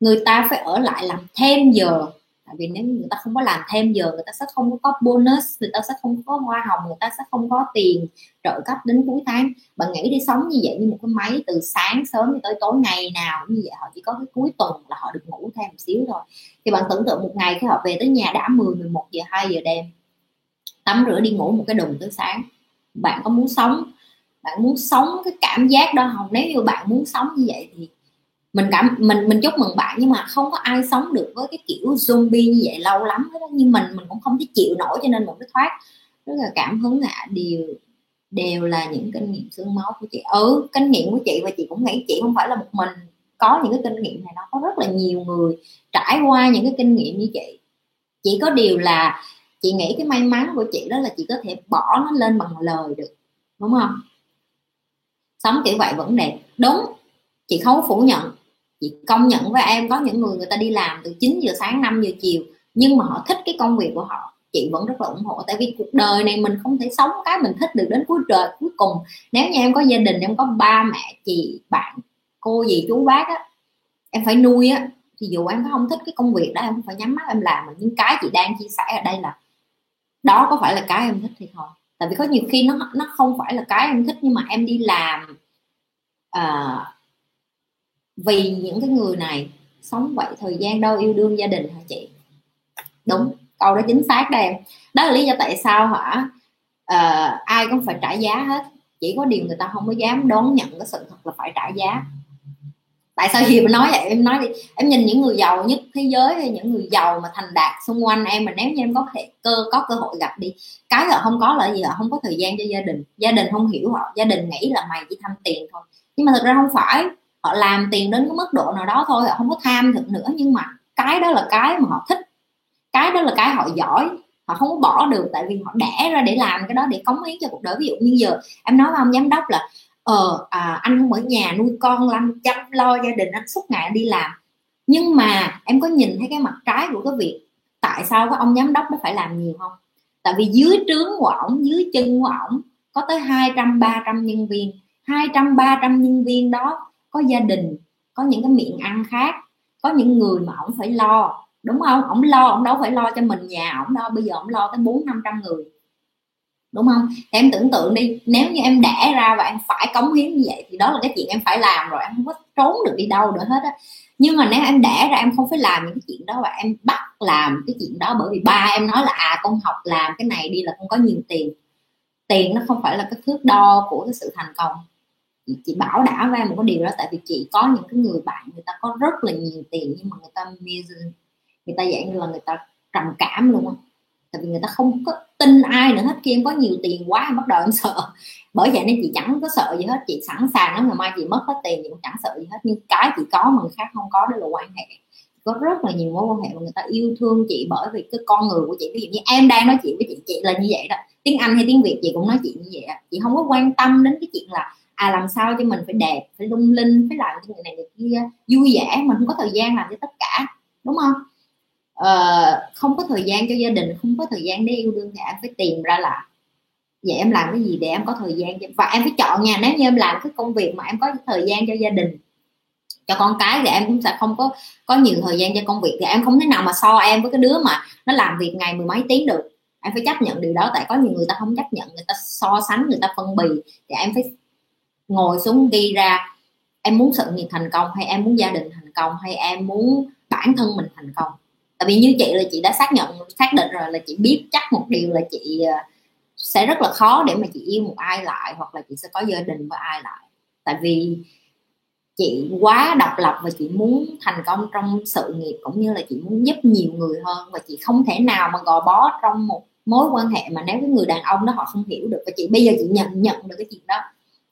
Người ta phải ở lại làm thêm giờ tại vì nếu người ta không có làm thêm giờ, người ta sẽ không có bonus, người ta sẽ không có hoa hồng, người ta sẽ không có tiền trợ cấp đến cuối tháng. Bạn nghĩ đi sống như vậy như một cái máy từ sáng sớm tới tối ngày nào cũng như vậy, họ chỉ có cái cuối tuần là họ được ngủ thêm một xíu thôi. Thì bạn tưởng tượng một ngày khi họ về tới nhà đã 10 11 giờ 2 giờ đêm, tắm rửa đi ngủ một cái đùng tới sáng. Bạn có muốn sống? Bạn muốn sống cái cảm giác đó không? Nếu như bạn muốn sống như vậy thì mình cảm, mình mình chúc mừng bạn nhưng mà không có ai sống được với cái kiểu zombie như vậy lâu lắm hết như mình mình cũng không thể chịu nổi cho nên mình mới thoát. Rất là cảm hứng ạ. À. điều đều là những kinh nghiệm xương máu của chị. Ừ kinh nghiệm của chị và chị cũng nghĩ chị không phải là một mình. Có những cái kinh nghiệm này nó có rất là nhiều người trải qua những cái kinh nghiệm như chị. Chỉ có điều là chị nghĩ cái may mắn của chị đó là chị có thể bỏ nó lên bằng lời được, đúng không? Sống kiểu vậy vẫn đẹp. Đúng, chị không phủ nhận chị công nhận với em có những người người ta đi làm từ 9 giờ sáng 5 giờ chiều nhưng mà họ thích cái công việc của họ. Chị vẫn rất là ủng hộ tại vì cuộc đời này mình không thể sống cái mình thích được đến cuối trời cuối cùng. Nếu như em có gia đình em có ba mẹ chị bạn cô gì chú bác á em phải nuôi á. Thì dù em có không thích cái công việc đó em không phải nhắm mắt em làm mà những cái chị đang chia sẻ ở đây là đó có phải là cái em thích thì thôi. Tại vì có nhiều khi nó nó không phải là cái em thích nhưng mà em đi làm uh, vì những cái người này sống vậy thời gian đâu yêu đương gia đình hả chị? Đúng câu đó chính xác đây đó là lý do tại sao hả? Uh, ai cũng phải trả giá hết. Chỉ có điều người ta không có dám đón nhận cái sự thật là phải trả giá. Tại sao gì nói vậy? Em nói đi. Em nhìn những người giàu nhất thế giới hay những người giàu mà thành đạt xung quanh em mà nếu như em có thể cơ có cơ hội gặp đi cái là không có là gì là không có thời gian cho gia đình. Gia đình không hiểu họ gia đình nghĩ là mày chỉ tham tiền thôi. Nhưng mà thật ra không phải họ làm tiền đến cái mức độ nào đó thôi họ không có tham thực nữa. Nhưng mà cái đó là cái mà họ thích. Cái đó là cái họ giỏi. Họ không có bỏ được tại vì họ đẻ ra để làm cái đó để cống hiến cho cuộc đời. Ví dụ như giờ em nói với ông giám đốc là ờ à, anh không ở nhà nuôi con lăm chăm lo gia đình anh suốt ngày đi làm. Nhưng mà em có nhìn thấy cái mặt trái của cái việc tại sao cái ông giám đốc nó phải làm nhiều không? Tại vì dưới trướng của ổng dưới chân của ổng có tới hai trăm ba trăm nhân viên. Hai trăm ba trăm nhân viên đó có gia đình, có những cái miệng ăn khác, có những người mà ổng phải lo, đúng không? Ổng lo, ổng đâu phải lo cho mình nhà ổng đâu, bây giờ ổng lo tới bốn, năm trăm người, đúng không? Thì em tưởng tượng đi, nếu như em đẻ ra và em phải cống hiến như vậy thì đó là cái chuyện em phải làm rồi, em không có trốn được đi đâu nữa hết á. Nhưng mà nếu em đẻ ra em không phải làm những cái chuyện đó và em bắt làm cái chuyện đó bởi vì ba em nói là à con học làm cái này đi là con có nhiều tiền. Tiền nó không phải là cái thước đo của cái sự thành công chị bảo đảm với em một cái điều đó, tại vì chị có những cái người bạn, người ta có rất là nhiều tiền nhưng mà người ta người ta dạng như là người ta trầm cảm luôn á. Tại vì người ta không có tin ai nữa hết, khi em có nhiều tiền quá em bắt đầu em sợ. Bởi vậy nên chị chẳng có sợ gì hết, chị sẵn sàng lắm ngày mai chị mất hết tiền chị cũng chẳng sợ gì hết. Nhưng cái chị có mà người khác không có, đó là quan hệ. Có rất là nhiều mối quan hệ mà người ta yêu thương chị bởi vì cái con người của chị. Ví dụ như em đang nói chuyện với chị chị là như vậy đó. Tiếng anh hay tiếng việt chị cũng nói chuyện như vậy đó. chị không có quan tâm đến cái chuyện là à làm sao cho mình phải đẹp phải lung linh phải làm cái này này kia vui vẻ mình không có thời gian làm cho tất cả đúng không? Ờ, không có thời gian cho gia đình không có thời gian để yêu đương thì em phải tìm ra là vậy em làm cái gì để em có thời gian và em phải chọn nha nếu như em làm cái công việc mà em có thời gian cho gia đình cho con cái thì em cũng sẽ không có có nhiều thời gian cho công việc thì em không thể nào mà so em với cái đứa mà nó làm việc ngày mười mấy tiếng được. Em phải chấp nhận điều đó tại có nhiều người ta không chấp nhận người ta so sánh người ta phân bì thì em phải ngồi xuống ghi ra, em muốn sự nghiệp thành công hay em muốn gia đình thành công hay em muốn bản thân mình thành công? Tại vì như chị là chị đã xác nhận, xác định rồi là chị biết chắc một điều là chị ờ, sẽ rất là khó để mà chị yêu một ai lại hoặc là chị sẽ có gia đình với ai lại. Tại vì chị quá độc lập và chị muốn thành công trong sự nghiệp cũng như là chị muốn giúp nhiều người hơn và chị không thể nào mà gò bó trong một mối quan hệ mà nếu cái người đàn ông đó họ không hiểu được. Và chị, bây giờ chị nhận nhận được cái chuyện đó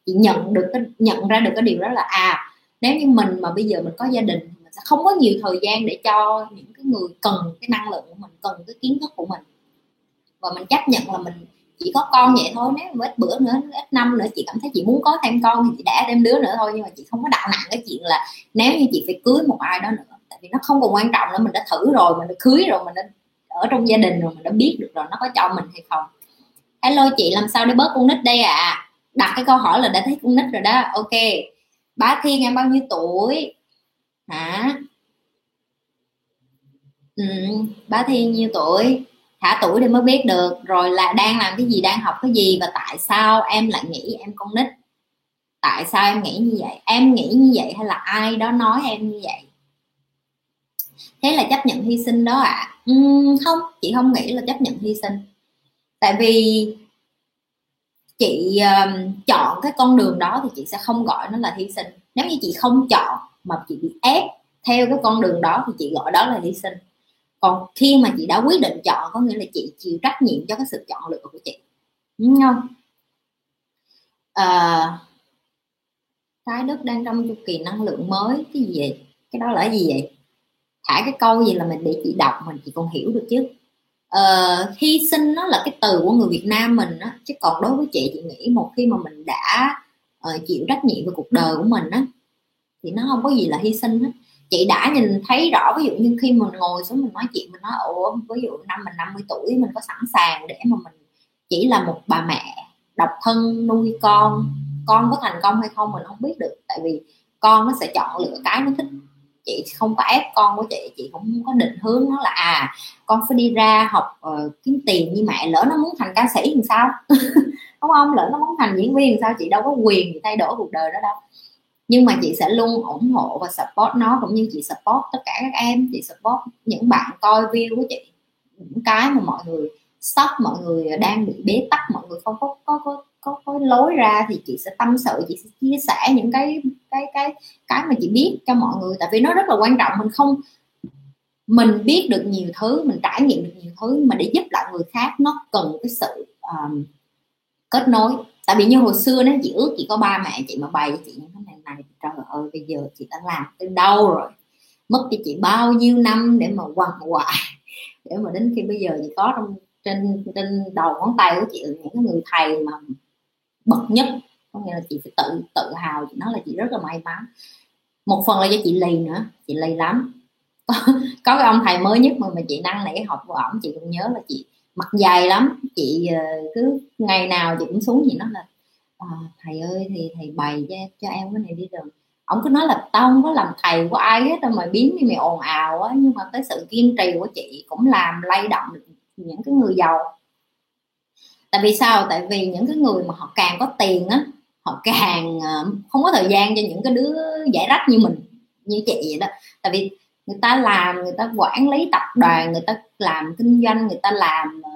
chị nhận được cái, nhận ra được cái điều đó là à nếu như mình mà bây giờ mình có gia đình, mình sẽ không có nhiều thời gian để cho những cái người cần cái năng lượng của mình, cần cái kiến thức của mình và mình chấp nhận là mình chỉ có con vậy thôi, nếu mà ít bữa nữa, ít năm nữa, chị cảm thấy chị muốn có thêm con thì chị đã thêm đứa nữa thôi, nhưng mà chị không có đạo nặng cái chuyện là nếu như chị phải cưới một ai đó nữa, tại vì nó không còn quan trọng nữa, mình đã thử rồi, mình đã cưới rồi, mình đã ở trong gia đình rồi, mình đã biết được rồi, nó có cho mình hay không hello chị, làm sao để bớt con nít đây ạ à? Đặt cái câu hỏi là đã thấy con nít rồi đó. Ok. Bá thiên em bao nhiêu tuổi? Hả? Ừ, bá thiên nhiêu tuổi? Thả tuổi để mới biết được. Rồi là đang làm cái gì? Đang học cái gì? Và tại sao em lại nghĩ em con nít? Tại sao em nghĩ như vậy? Em nghĩ như vậy hay là ai đó nói em như vậy? Thế là chấp nhận hy sinh đó ạ. À? uhm, không chị không nghĩ là chấp nhận hy sinh. Tại vì chị um, chọn cái con đường đó thì chị sẽ không gọi nó là hy sinh. Nếu như chị không chọn mà chị bị ép theo cái con đường đó thì chị gọi đó là hy sinh. Còn khi mà chị đã quyết định chọn có nghĩa là chị chịu trách nhiệm cho cái sự chọn lựa của chị. Đúng không? À, trái đất đang trong chu kỳ năng lượng mới. Cái gì vậy? Cái đó là cái gì vậy? Thả cái câu gì là mình để chị đọc mình chị còn hiểu được chứ uh, hy sinh nó là cái từ của người Việt Nam mình á. Chứ còn đối với chị chị nghĩ một khi mà mình đã uh, chịu trách nhiệm về cuộc đời của mình á thì nó không có gì là hy sinh hết. Chị đã nhìn thấy rõ ví dụ như khi mình ngồi xuống mình nói chuyện mình nói ủa ví dụ năm mình 50 tuổi mình có sẵn sàng để mà mình chỉ là một bà mẹ độc thân nuôi con con có thành công hay không mình không biết được. Tại vì con nó sẽ chọn lựa cái nó thích chị không có ép con của chị chị cũng có định hướng nó là à con phải đi ra học uh, kiếm tiền như mẹ lỡ nó muốn thành ca sĩ thì sao? [laughs] Đúng không? Lỡ nó muốn thành diễn viên thì sao? Chị đâu có quyền gì thay đổi cuộc đời đó đâu. Nhưng mà chị sẽ luôn ủng hộ và support nó cũng như chị support tất cả các em chị support những bạn coi view của chị. Những cái mà mọi người stop mọi người đang bị bế tắc mọi người không có có có có, có lối ra thì chị sẽ tâm sự chị sẽ chia sẻ những cái cái cái cái mà chị biết cho mọi người. Tại vì nó rất là quan trọng mình không mình biết được nhiều thứ mình trải nghiệm được nhiều thứ mà để giúp lại người khác nó cần cái sự um, kết nối. Tại vì như hồi xưa nó chị ước chị có ba mẹ chị mà bày cho chị những cái này này trời ơi bây giờ chị đã làm từ đâu rồi? Mất cho chị bao nhiêu năm để mà quằn quại để mà đến khi bây giờ chị có trong trên trên đầu ngón tay của chị những người thầy mà bậc nhất. Có nghĩa là chị phải tự tự hào chị nói là chị rất là may mắn. Một phần là do chị lì nữa chị lì lắm. Có, [laughs] có cái ông thầy mới nhất mà mà chị năng nỉ học của ổng chị cũng nhớ là chị mặt dày lắm. Chị ờ, cứ ngày nào chị cũng xuống chị nói là à, thầy ơi thì thầy bày cho, cho em cái này đi đường ông cứ nói là tao không có làm thầy của ai hết đâu mà biến đi mày ồn ào á nhưng mà cái sự kiên trì của chị cũng làm lay động được những cái người giàu tại vì sao? Tại vì những cái người mà họ càng có tiền á, họ càng ờ, không có thời gian cho những cái đứa giải rách như mình, như chị vậy đó. Tại vì người ta làm, người ta quản lý tập đoàn, người ta làm kinh doanh, người ta làm ờ,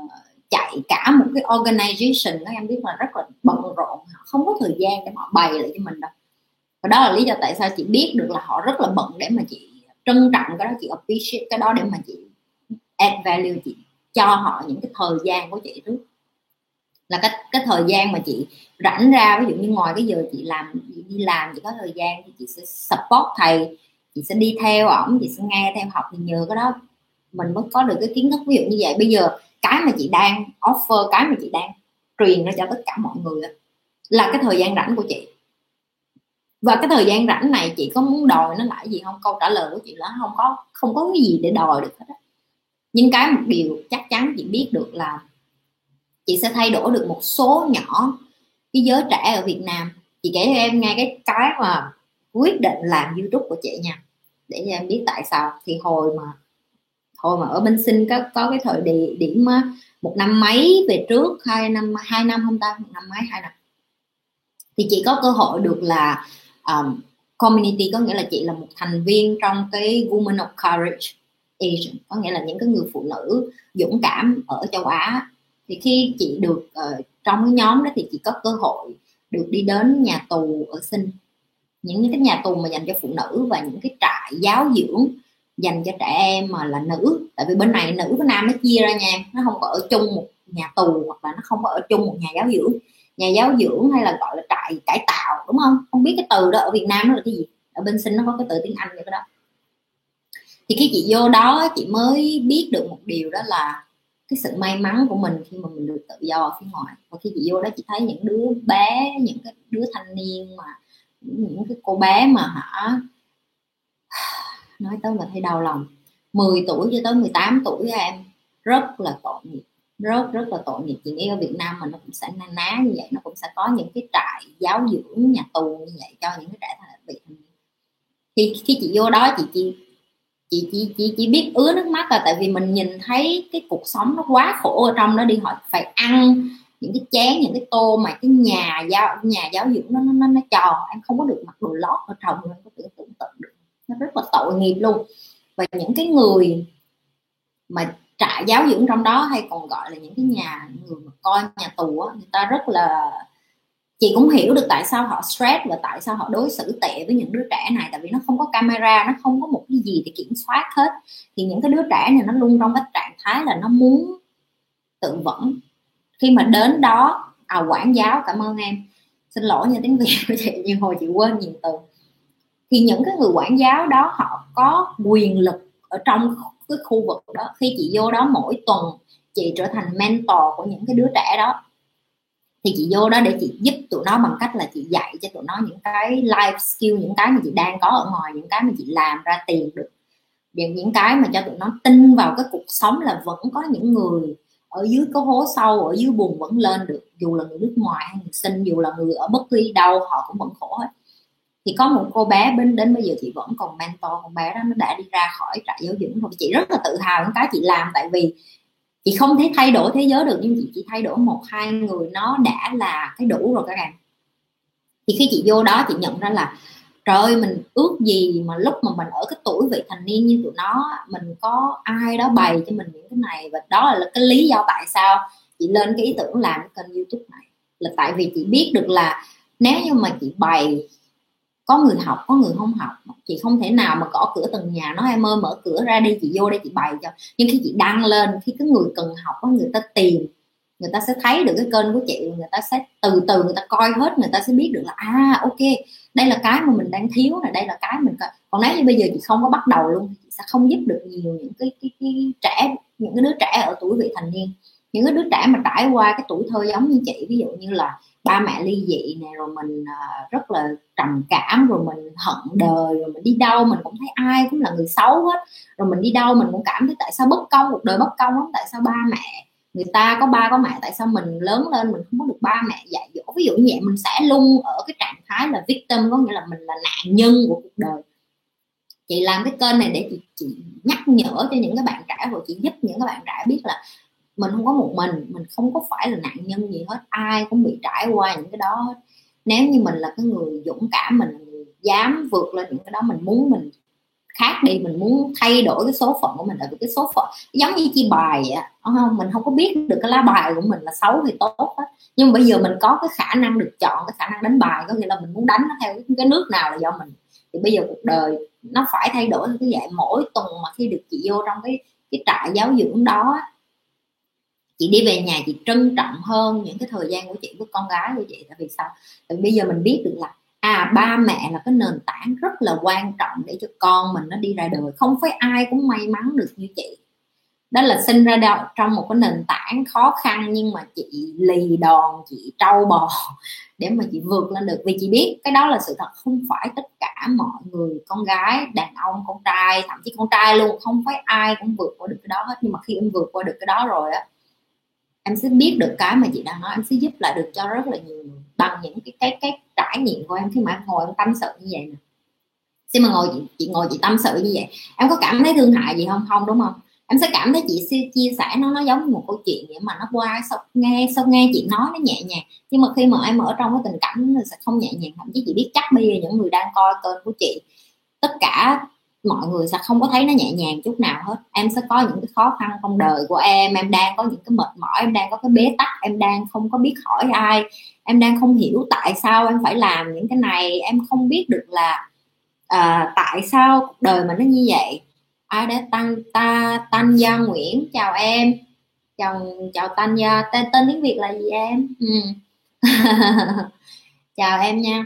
chạy cả một cái organization các em biết là rất là bận rộn, họ không có thời gian để họ bày lại cho mình đâu. Và đó là lý do tại sao chị biết được là họ rất là bận để mà chị trân trọng cái đó, chị appreciate cái đó để mà chị add value, chị cho họ những cái thời gian của chị trước là cái cái thời gian mà chị rảnh ra, ví dụ như ngoài cái giờ chị làm, chị đi làm, chị có thời gian thì chị sẽ support thầy, chị sẽ đi theo ổng, chị sẽ nghe theo học thì nhờ cái đó mình mới có được cái kiến thức. Ví dụ như vậy, bây giờ cái mà chị đang offer, cái mà chị đang truyền ra cho tất cả mọi người là cái thời gian rảnh của chị. Và cái thời gian rảnh này chị có muốn đòi nó lại gì không? Câu trả lời của chị là không có không có cái gì để đòi được hết á. Nhưng cái một điều chắc chắn chị biết được là chị sẽ thay đổi được một số nhỏ cái giới trẻ ở Việt Nam. Chị kể cho em nghe cái cái mà quyết định làm YouTube của chị nha để cho em biết tại sao. Thì hồi mà hồi mà ở bên sinh có có cái thời điểm, điểm một năm mấy về trước hai năm hai năm không ta? Một năm mấy hai năm. Thì chị có cơ hội được là um, community có nghĩa là chị là một thành viên trong cái women of courage Asian có nghĩa là những cái người phụ nữ dũng cảm ở châu Á thì khi chị được uh, trong cái nhóm đó thì chị có cơ hội được đi đến nhà tù ở sinh. Những cái nhà tù mà dành cho phụ nữ và những cái trại giáo dưỡng dành cho trẻ em mà là nữ. Tại vì bên này nữ với nam nó chia ra nha nó không có ở chung một nhà tù hoặc là nó không có ở chung một nhà giáo dưỡng. Nhà giáo dưỡng hay là gọi là trại cải tạo đúng không? Không biết cái từ đó ở việt nam nó là cái gì. Ở bên sinh nó có cái từ tiếng anh như cái đó. Thì khi chị vô đó chị mới biết được một điều đó là cái sự may mắn của mình khi mà mình được tự do ở phía ngoài. Và khi chị vô đó chị thấy những đứa bé, những cái đứa thanh niên mà, những cái cô bé mà hả, [sighs] nói tới mà thấy đau lòng. 10 tuổi cho tới 18 tuổi em, rất là tội nghiệp, rất rất là tội nghiệp. Chị nghĩ ở Việt Nam mình nó cũng sẽ na ná như vậy, nó cũng sẽ có những cái trại giáo dưỡng, nhà tù như vậy cho những cái trẻ bị thì khi chị vô đó chị chị chị chỉ chỉ chỉ biết ứa nước mắt là tại vì mình nhìn thấy cái cuộc sống nó quá khổ ở trong đó đi. Họ phải ăn những cái chén, những cái tô mà cái nhà giáo nhà giáo dưỡng nó nó nó tròn em không có được mặc đồ lót ở trong em có tưởng tưởng tượng được. Nó rất là tội nghiệp luôn. Và những cái người mà trại giáo dưỡng trong đó hay còn gọi là những cái nhà, người mà coi nhà tù á, người ta rất là chị cũng hiểu được tại sao họ stress và tại sao họ đối xử tệ với những đứa trẻ này, tại vì nó không có camera, nó không có một cái gì để kiểm soát hết. Thì những cái đứa trẻ này nó luôn trong cái trạng thái là nó muốn tự vẫn. Khi mà đến đó à quản giáo, cảm ơn em. Xin lỗi nha, tiếng việt của chị, nhưng hồi chị quên nhiều từ. Thì những cái người quản giáo đó, họ có quyền lực ở trong cái khu vực đó. Khi chị vô đó mỗi tuần, chị trở thành mentor của những cái đứa trẻ đó thì chị vô đó để chị giúp tụi nó bằng cách là chị dạy cho tụi nó những cái life skill, những cái mà chị đang có ở ngoài, những cái mà chị làm ra tiền được. Những những cái mà cho tụi nó tin vào cái cuộc sống là vẫn có những người ở dưới cái hố sâu, ở dưới buồn vẫn lên được, dù là người nước ngoài hay người sinh dù là người ở bất kỳ đâu, họ cũng vẫn khổ hết. Thì có một cô bé bên, đến bây giờ chị vẫn còn mentor, con bé đó nó đã đi ra khỏi trại giáo dưỡng rồi. Chị rất là tự hào những cái chị làm, tại vì chị không thể thay đổi thế giới được, nhưng chị chỉ thay đổi một, hai người. Nó đã là cái đủ rồi các bạn. Thì khi chị vô đó, chị nhận ra là, trời ơi, mình ước gì mà lúc mà mình ở cái tuổi vị thành niên như tụi nó, mình có ai đó bày cho mình những cái này. Và đó là cái lý do tại sao chị lên cái ý tưởng làm cái kênh youtube này. Là tại vì chị biết được là nếu như mà chị bày có người học có người không học. Chị không thể nào mà gõ cửa từng nhà nói em ơi mở cửa ra đi chị vô đây chị bày cho. Nhưng khi chị đăng lên khi cái người cần học có người ta tìm người ta sẽ thấy được cái kênh của chị người ta sẽ từ từ người ta coi hết người ta sẽ biết được là à ok đây là cái mà mình đang thiếu này đây là cái mình cần còn nếu như bây giờ chị không có bắt đầu luôn chị sẽ không giúp được nhiều những cái cái, cái trẻ những cái đứa trẻ ở tuổi vị thành niên. Những cái đứa trẻ mà trải qua cái tuổi thơ giống như chị ví dụ như là ba mẹ ly dị nè rồi mình à, rất là trầm cảm rồi mình hận đời rồi mình đi đâu mình cũng thấy ai cũng là người xấu hết. Rồi mình đi đâu mình cũng cảm thấy tại sao bất công cuộc đời bất công lắm tại sao ba mẹ người ta có ba có mẹ tại sao mình lớn lên mình không có được ba mẹ dạy dỗ? Ví dụ như vậy mình sẽ luôn ở cái trạng thái là victim có nghĩa là mình là nạn nhân của cuộc đời. Chị làm cái kênh này để chị, chị nhắc nhở cho những cái bạn trẻ rồi chị giúp những các bạn trẻ biết là mình không có một mình mình không có phải là nạn nhân gì hết, ai cũng bị trải qua những cái đó hết. Nếu như mình là cái người dũng cảm, mình dám vượt lên những cái đó, mình muốn mình khác đi, mình muốn thay đổi cái số phận của mình, tại vì cái số phận, giống như chi bài vậy không? Mình không có biết được cái lá bài của mình là xấu hay tốt hết. Nhưng bây giờ mình có cái khả năng được chọn, cái khả năng đánh bài, có nghĩa là mình muốn đánh nó theo cái nước nào là do mình. Thì bây giờ cuộc đời nó phải thay đổi cái vậy mỗi tuần mà khi được chị vô trong cái cái trại giáo dưỡng đó chị đi về nhà chị trân trọng hơn những cái thời gian của chị với con gái của chị tại vì sao? Tại vì bây giờ mình biết được là à ba mẹ là cái nền tảng rất là quan trọng để cho con mình nó đi ra đời. Không phải ai cũng may mắn được như chị. Đó là sinh ra đâu trong một cái nền tảng khó khăn nhưng mà chị lì đòn, chị trâu bò [laughs] để mà chị vượt lên được. Vì chị biết cái đó là sự thật, không phải tất cả mọi người, con gái, đàn ông, con trai, thậm chí con trai luôn, không phải ai cũng vượt qua được cái đó hết. Nhưng mà khi em vượt qua được cái đó rồi á em sẽ biết được cái mà chị đang nói em sẽ giúp lại được cho rất là nhiều người bằng những cái cái cái trải nghiệm của em. Khi mà em ngồi em tâm sự như vậy nè. Khi mà ngồi chị, chị ngồi chị tâm sự như vậy em có cảm thấy thương hại gì không? Không đúng không? Em sẽ cảm thấy chị chia sẻ nó nó giống như một câu chuyện vậy mà nó qua sau nghe sau nghe chị nói nó nhẹ nhàng. Nhưng mà khi mà em ở trong cái tình cảnh nó sẽ không nhẹ nhàng thậm chí chị biết chắc bây giờ những người đang coi kênh của chị tất cả mọi người sẽ không có thấy nó nhẹ nhàng chút nào hết. Em sẽ có những cái khó khăn trong đời của em em đang có những cái mệt mỏi em đang có cái bế tắc em đang không có biết hỏi ai em đang không hiểu tại sao em phải làm những cái này. Em không biết được là à, tại sao cuộc đời mà nó như vậy. Ai đã tăng ta tăng gia nguyễn chào em. Chào chào tăng gia. Tên tên tiếng việt là gì em? Ừ. [laughs] chào em nha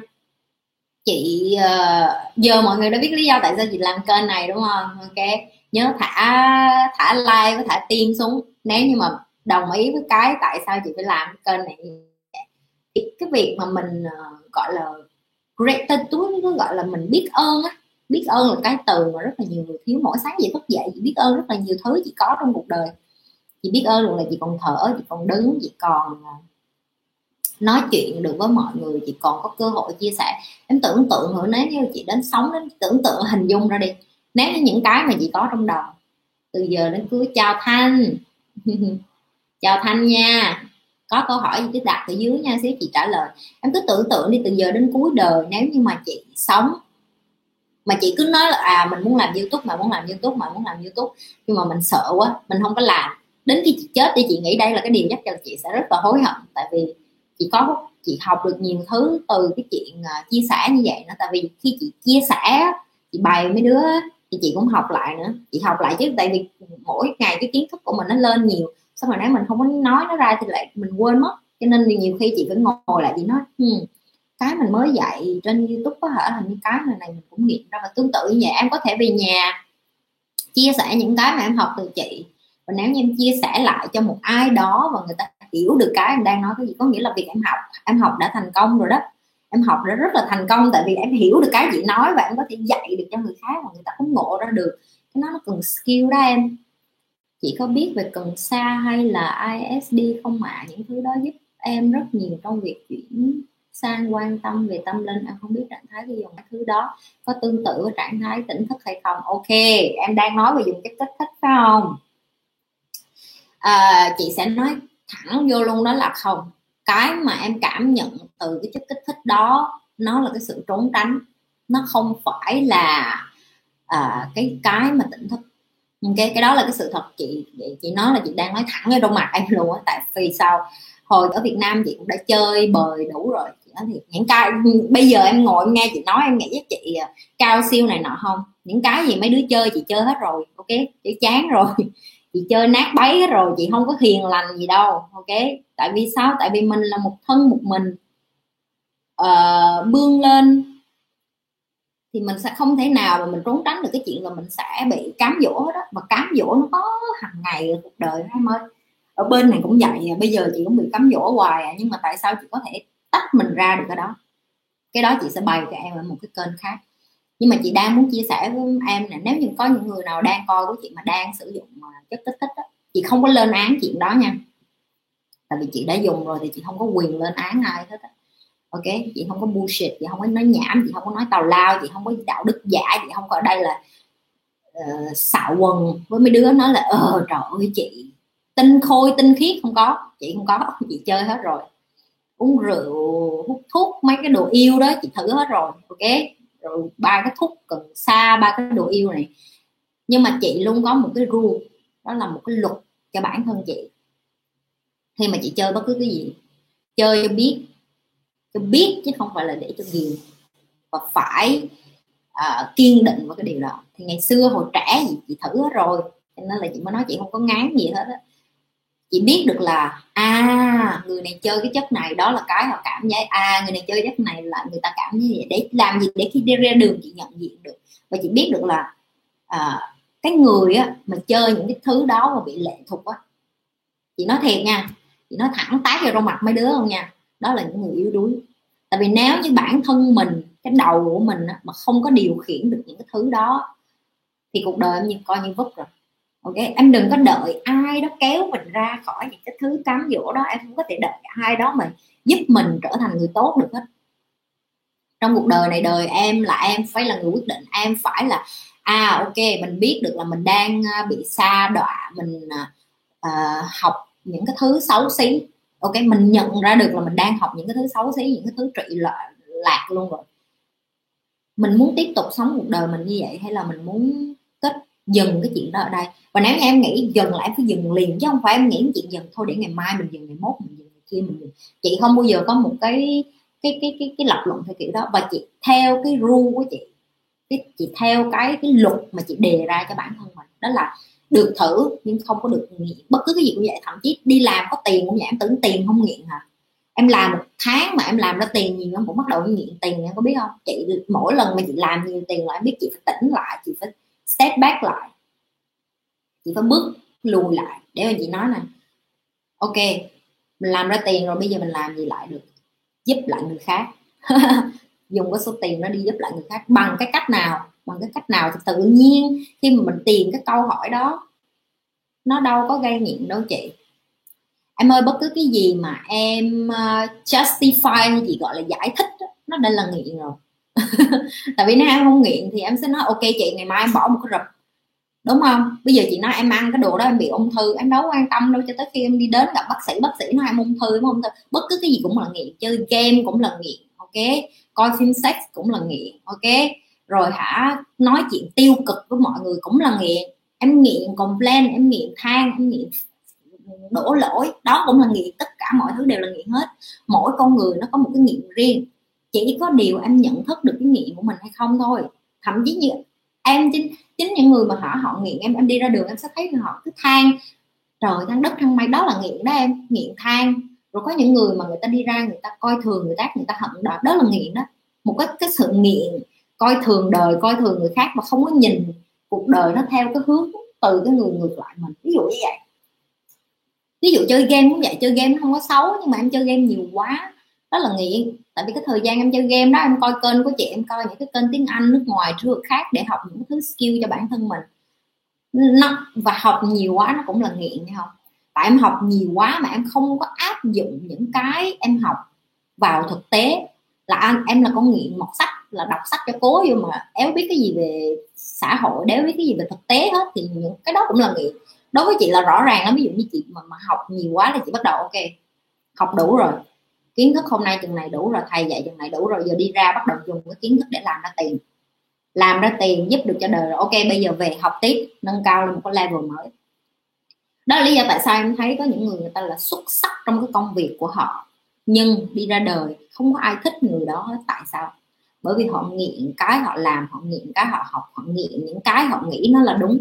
chị uh, giờ mọi người đã biết lý do tại sao chị làm kênh này đúng không? Ok nhớ thả thả like với thả tim xuống. Nếu như mà đồng ý với cái tại sao chị phải làm kênh này thì cái việc mà mình uh, gọi là gratitude nó gọi là mình biết ơn á. Biết ơn là cái từ mà rất là nhiều người thiếu mỗi sáng chị thức dậy. Chị biết ơn rất là nhiều thứ chị có trong cuộc đời. Chị biết ơn luôn là chị còn thở chị còn đứng chị còn ờ, nói chuyện được với mọi người, chị còn có cơ hội chia sẻ. Em tưởng tượng nữa, nếu như chị đến sống đến tưởng tượng, hình dung ra đi. Nếu như những cái mà chị có trong đầu. Từ giờ đến cuối, chào thanh. [laughs] Chào thanh nha. Có câu hỏi gì cứ đặt ở dưới nha, xíu chị trả lời. Em cứ tưởng tượng đi, từ giờ đến cuối đời, nếu như mà chị sống, mà chị cứ nói là à mình muốn làm youtube, mà muốn làm youtube, mà muốn làm youtube, nhưng mà mình sợ quá, mình không có làm. Đến khi chị chết thì chị nghĩ đây là cái điều chắc chắn chị sẽ rất là hối hận. Tại vì chị có chị học được nhiều thứ từ cái chuyện uh, chia sẻ như vậy nữa. Tại vì khi chị chia sẻ chị bày mấy đứa thì chị cũng học lại nữa. Chị học lại chứ tại vì mỗi ngày cái kiến thức của mình nó lên nhiều. Xong rồi nếu mình không có nói nó ra thì lại mình quên mất. Cho nên nhiều khi chị phải ngồi lại chị nói hmm, cái mình mới dạy trên youtube có thể là những cái này này mình cũng nghiệm ra và tương tự như vậy. Em có thể về nhà chia sẻ những cái mà em học từ chị. Và nếu như em chia sẻ lại cho một ai đó và người ta hiểu được cái em đang nói cái gì. Có nghĩa là việc em học em học đã thành công rồi đó. Em học đã rất là thành công tại vì em hiểu được cái chị nói và em có thể dạy được cho người khác mà người ta cũng ngộ ra được. Cái nó nó cần skill đó em. Chị có biết về cần sa hay là ISD không ạ? À? những thứ đó giúp em rất nhiều trong việc chuyển sang quan tâm về tâm linh. Em không biết trạng thái khi dùng cái thứ đó có tương tự với trạng thái tỉnh thức hay không. Ok em đang nói về dùng cái kích thích phải không? À, chị sẽ nói thẳng vô luôn đó là không. Cái mà em cảm nhận từ cái chất kích thích đó nó là cái sự trốn tránh. Nó không phải là à, cái cái mà tỉnh thức. Cái cái đó là cái sự thật. Chị chị nói là chị đang nói thẳng ở trong mặt em luôn á tại vì sao? Hồi ở Việt Nam chị cũng đã chơi bời đủ rồi. Chị nói thiệt những cái bây giờ em ngồi em nghe chị nói em nghĩ với chị à, cao siêu này nọ không? Những cái gì mấy đứa chơi chị chơi hết rồi ok? Chị chán rồi chị chơi nát bấy hết rồi chị không có hiền lành gì đâu ok? Tại vì sao? Tại vì mình là một thân một mình. Ờ, uh, bươn lên thì mình sẽ không thể nào mà mình trốn tránh được cái chuyện là mình sẽ bị cám dỗ đó và cám dỗ nó có hàng ngày ở cuộc đời em ơi. Ở bên này cũng vậy bây giờ chị cũng bị cám dỗ hoài à, nhưng mà tại sao chị có thể tách mình ra được cái đó? Cái đó chị sẽ bày cho em ở một cái kênh khác nhưng mà chị đang muốn chia sẻ với em là nếu như có những người nào đang coi của chị mà đang sử dụng ờ, chất kích thích đó, chị không có lên án chuyện đó nha. Tại vì chị đã dùng rồi thì chị không có quyền lên án ai hết á. Ok chị không có bullshit chị không có nói nhảm chị không có nói tào lao chị không có đạo đức giả chị không có ở đây là uh, xạo quần với mấy đứa nói là ờ trời ơi chị tinh khôi tinh khiết. Không có chị không có chị chơi hết rồi. Uống rượu hút thuốc mấy cái đồ yêu đó chị thử hết rồi ok? Rồi ba cái thuốc cần xa ba cái đồ yêu này. Nhưng mà chị luôn có một cái rule đó là một cái luật cho bản thân chị. Khi mà chị chơi bất cứ cái gì chơi cho biết cho biết chứ không phải là để cho ghiền. Và phải uh, kiên định vào cái điều đó. Thì ngày xưa hồi trẻ gì chị thử hết rồi cho nên là chị mới nói chị không có ngán gì hết á chị biết được là à người này chơi cái chất này đó là cái họ cảm giác à người này chơi chất này là người ta cảm như vậy. Để làm gì? Để khi đi ra đường chị nhận diện được. Và chị biết được là à, cái người á mà chơi những cái thứ đó mà bị lệ thuộc á chị nói thiệt nha chị nói thẳng tát vào trong mặt mấy đứa không nha đó là những người yếu đuối. Tại vì nếu như bản thân mình cái đầu của mình á, mà không có điều khiển được những cái thứ đó thì cuộc đời em như coi như vứt rồi ok em đừng có đợi ai đó kéo mình ra khỏi những cái thứ cám dỗ đó em không có thể đợi ai đó mà giúp mình trở thành người tốt được hết. Trong cuộc đời này đời em là em phải là người quyết định em phải là à ok mình biết được là mình đang à, bị xa đọa mình uh, học những cái thứ xấu xí. Ok mình nhận ra được là mình đang học những cái thứ xấu xí những cái thứ trị lạc, lạc luôn rồi. Mình muốn tiếp tục sống cuộc đời mình như vậy hay là mình muốn dừng cái chuyện đó ở đây. Và nếu như em nghĩ dừng lại phải dừng liền, chứ không phải em nghĩ chuyện dừng thôi, để ngày mai mình dừng, ngày mốt mình dừng, ngày kia mình dừng. Chị không bao giờ có một cái cái cái cái cái lập luận theo kiểu đó. Và chị theo cái rule của chị, cái, chị theo cái cái luật mà chị đề ra cho bản thân mình. Đó là được thử nhưng không có được nghiện. Bất cứ cái gì cũng vậy, thậm chí đi làm có tiền cũng vậy, em tưởng tiền không nghiện hả? Em làm một tháng mà em làm ra tiền nhiều em cũng bắt đầu nghiện tiền, em có biết không? Chị mỗi lần mà chị làm nhiều tiền là em biết chị phải tỉnh lại, chị phải step back lại. Chị phải bước lùi lại. Để mà chị nói là ok mình làm ra tiền rồi bây giờ mình làm gì lại được? Giúp lại người khác. [laughs] Dùng cái số tiền nó đi giúp lại người khác. Bằng cái cách nào? Bằng cái cách nào thì tự nhiên khi mà mình tìm cái câu hỏi đó nó đâu có gây nghiện đâu chị. Em ơi bất cứ cái gì mà em ờ, justify hay chị gọi là giải thích đó, nó đã là nghiện rồi. [laughs] tại vì nếu em không nghiện thì em sẽ nói, ok chị, ngày mai em bỏ một cái rập đúng không? Bây giờ chị nói em ăn cái đồ đó em bị ung thư, em đâu quan tâm đâu, cho tới khi em đi đến gặp bác sĩ bác sĩ nói em ung thư, em ung thư. Bất cứ cái gì cũng là nghiện, chơi game cũng là nghiện, ok? Coi phim sex cũng là nghiện, ok? Rồi hả, nói chuyện tiêu cực với mọi người cũng là nghiện. Em nghiện complain, em nghiện than, em nghiện đổ lỗi, đó cũng là nghiện. Tất cả mọi thứ đều là nghiện hết. Mỗi con người nó có một cái nghiện riêng chỉ có điều em nhận thức được cái nghiện của mình hay không thôi. Thậm chí như em, chính chính những người mà họ họ nghiện em em đi ra đường em sẽ thấy họ cứ than, trời than đất than mây đó là nghiện đó em, nghiện than. Rồi có những người mà người ta đi ra, người ta coi thường người ta người ta hận đó đó là nghiện đó. Một cái cái sự nghiện, coi thường đời, coi thường người khác mà không có nhìn cuộc đời nó theo cái hướng từ cái người ngược lại mình. Ví dụ như vậy. Ví dụ chơi game cũng vậy, chơi game không có xấu, nhưng mà em chơi game nhiều quá, đó là nghiện tại vì cái thời gian em chơi game đó em coi kênh của chị em coi những cái kênh tiếng anh nước ngoài thứ khác để học những thứ skill cho bản thân mình. Nó và học nhiều quá nó cũng là nghiện hay không? Tại em học nhiều quá mà em không có áp dụng những cái em học vào thực tế. Là anh em là con nghiện mọt sách là đọc sách cho cố vô mà éo biết cái gì về xã hội đéo biết cái gì về thực tế hết thì những cái đó cũng là nghiện. Đối với chị là rõ ràng lắm ví dụ như chị mà, mà học nhiều quá là chị bắt đầu ok học đủ rồi kiến thức hôm nay chừng này đủ rồi, thầy dạy chừng này đủ rồi, giờ đi ra bắt đầu dùng cái kiến thức để làm ra tiền. Làm ra tiền giúp được cho đời rồi. Ok, bây giờ về học tiếp, nâng cao lên một cái level mới. Đó là lý do tại sao em thấy có những người người ta là xuất sắc trong cái công việc của họ. Nhưng đi ra đời, không có ai thích người đó hết. Tại sao? Bởi vì họ nghiện cái họ làm, họ nghiện cái họ học, họ nghiện những cái họ nghĩ nó là đúng.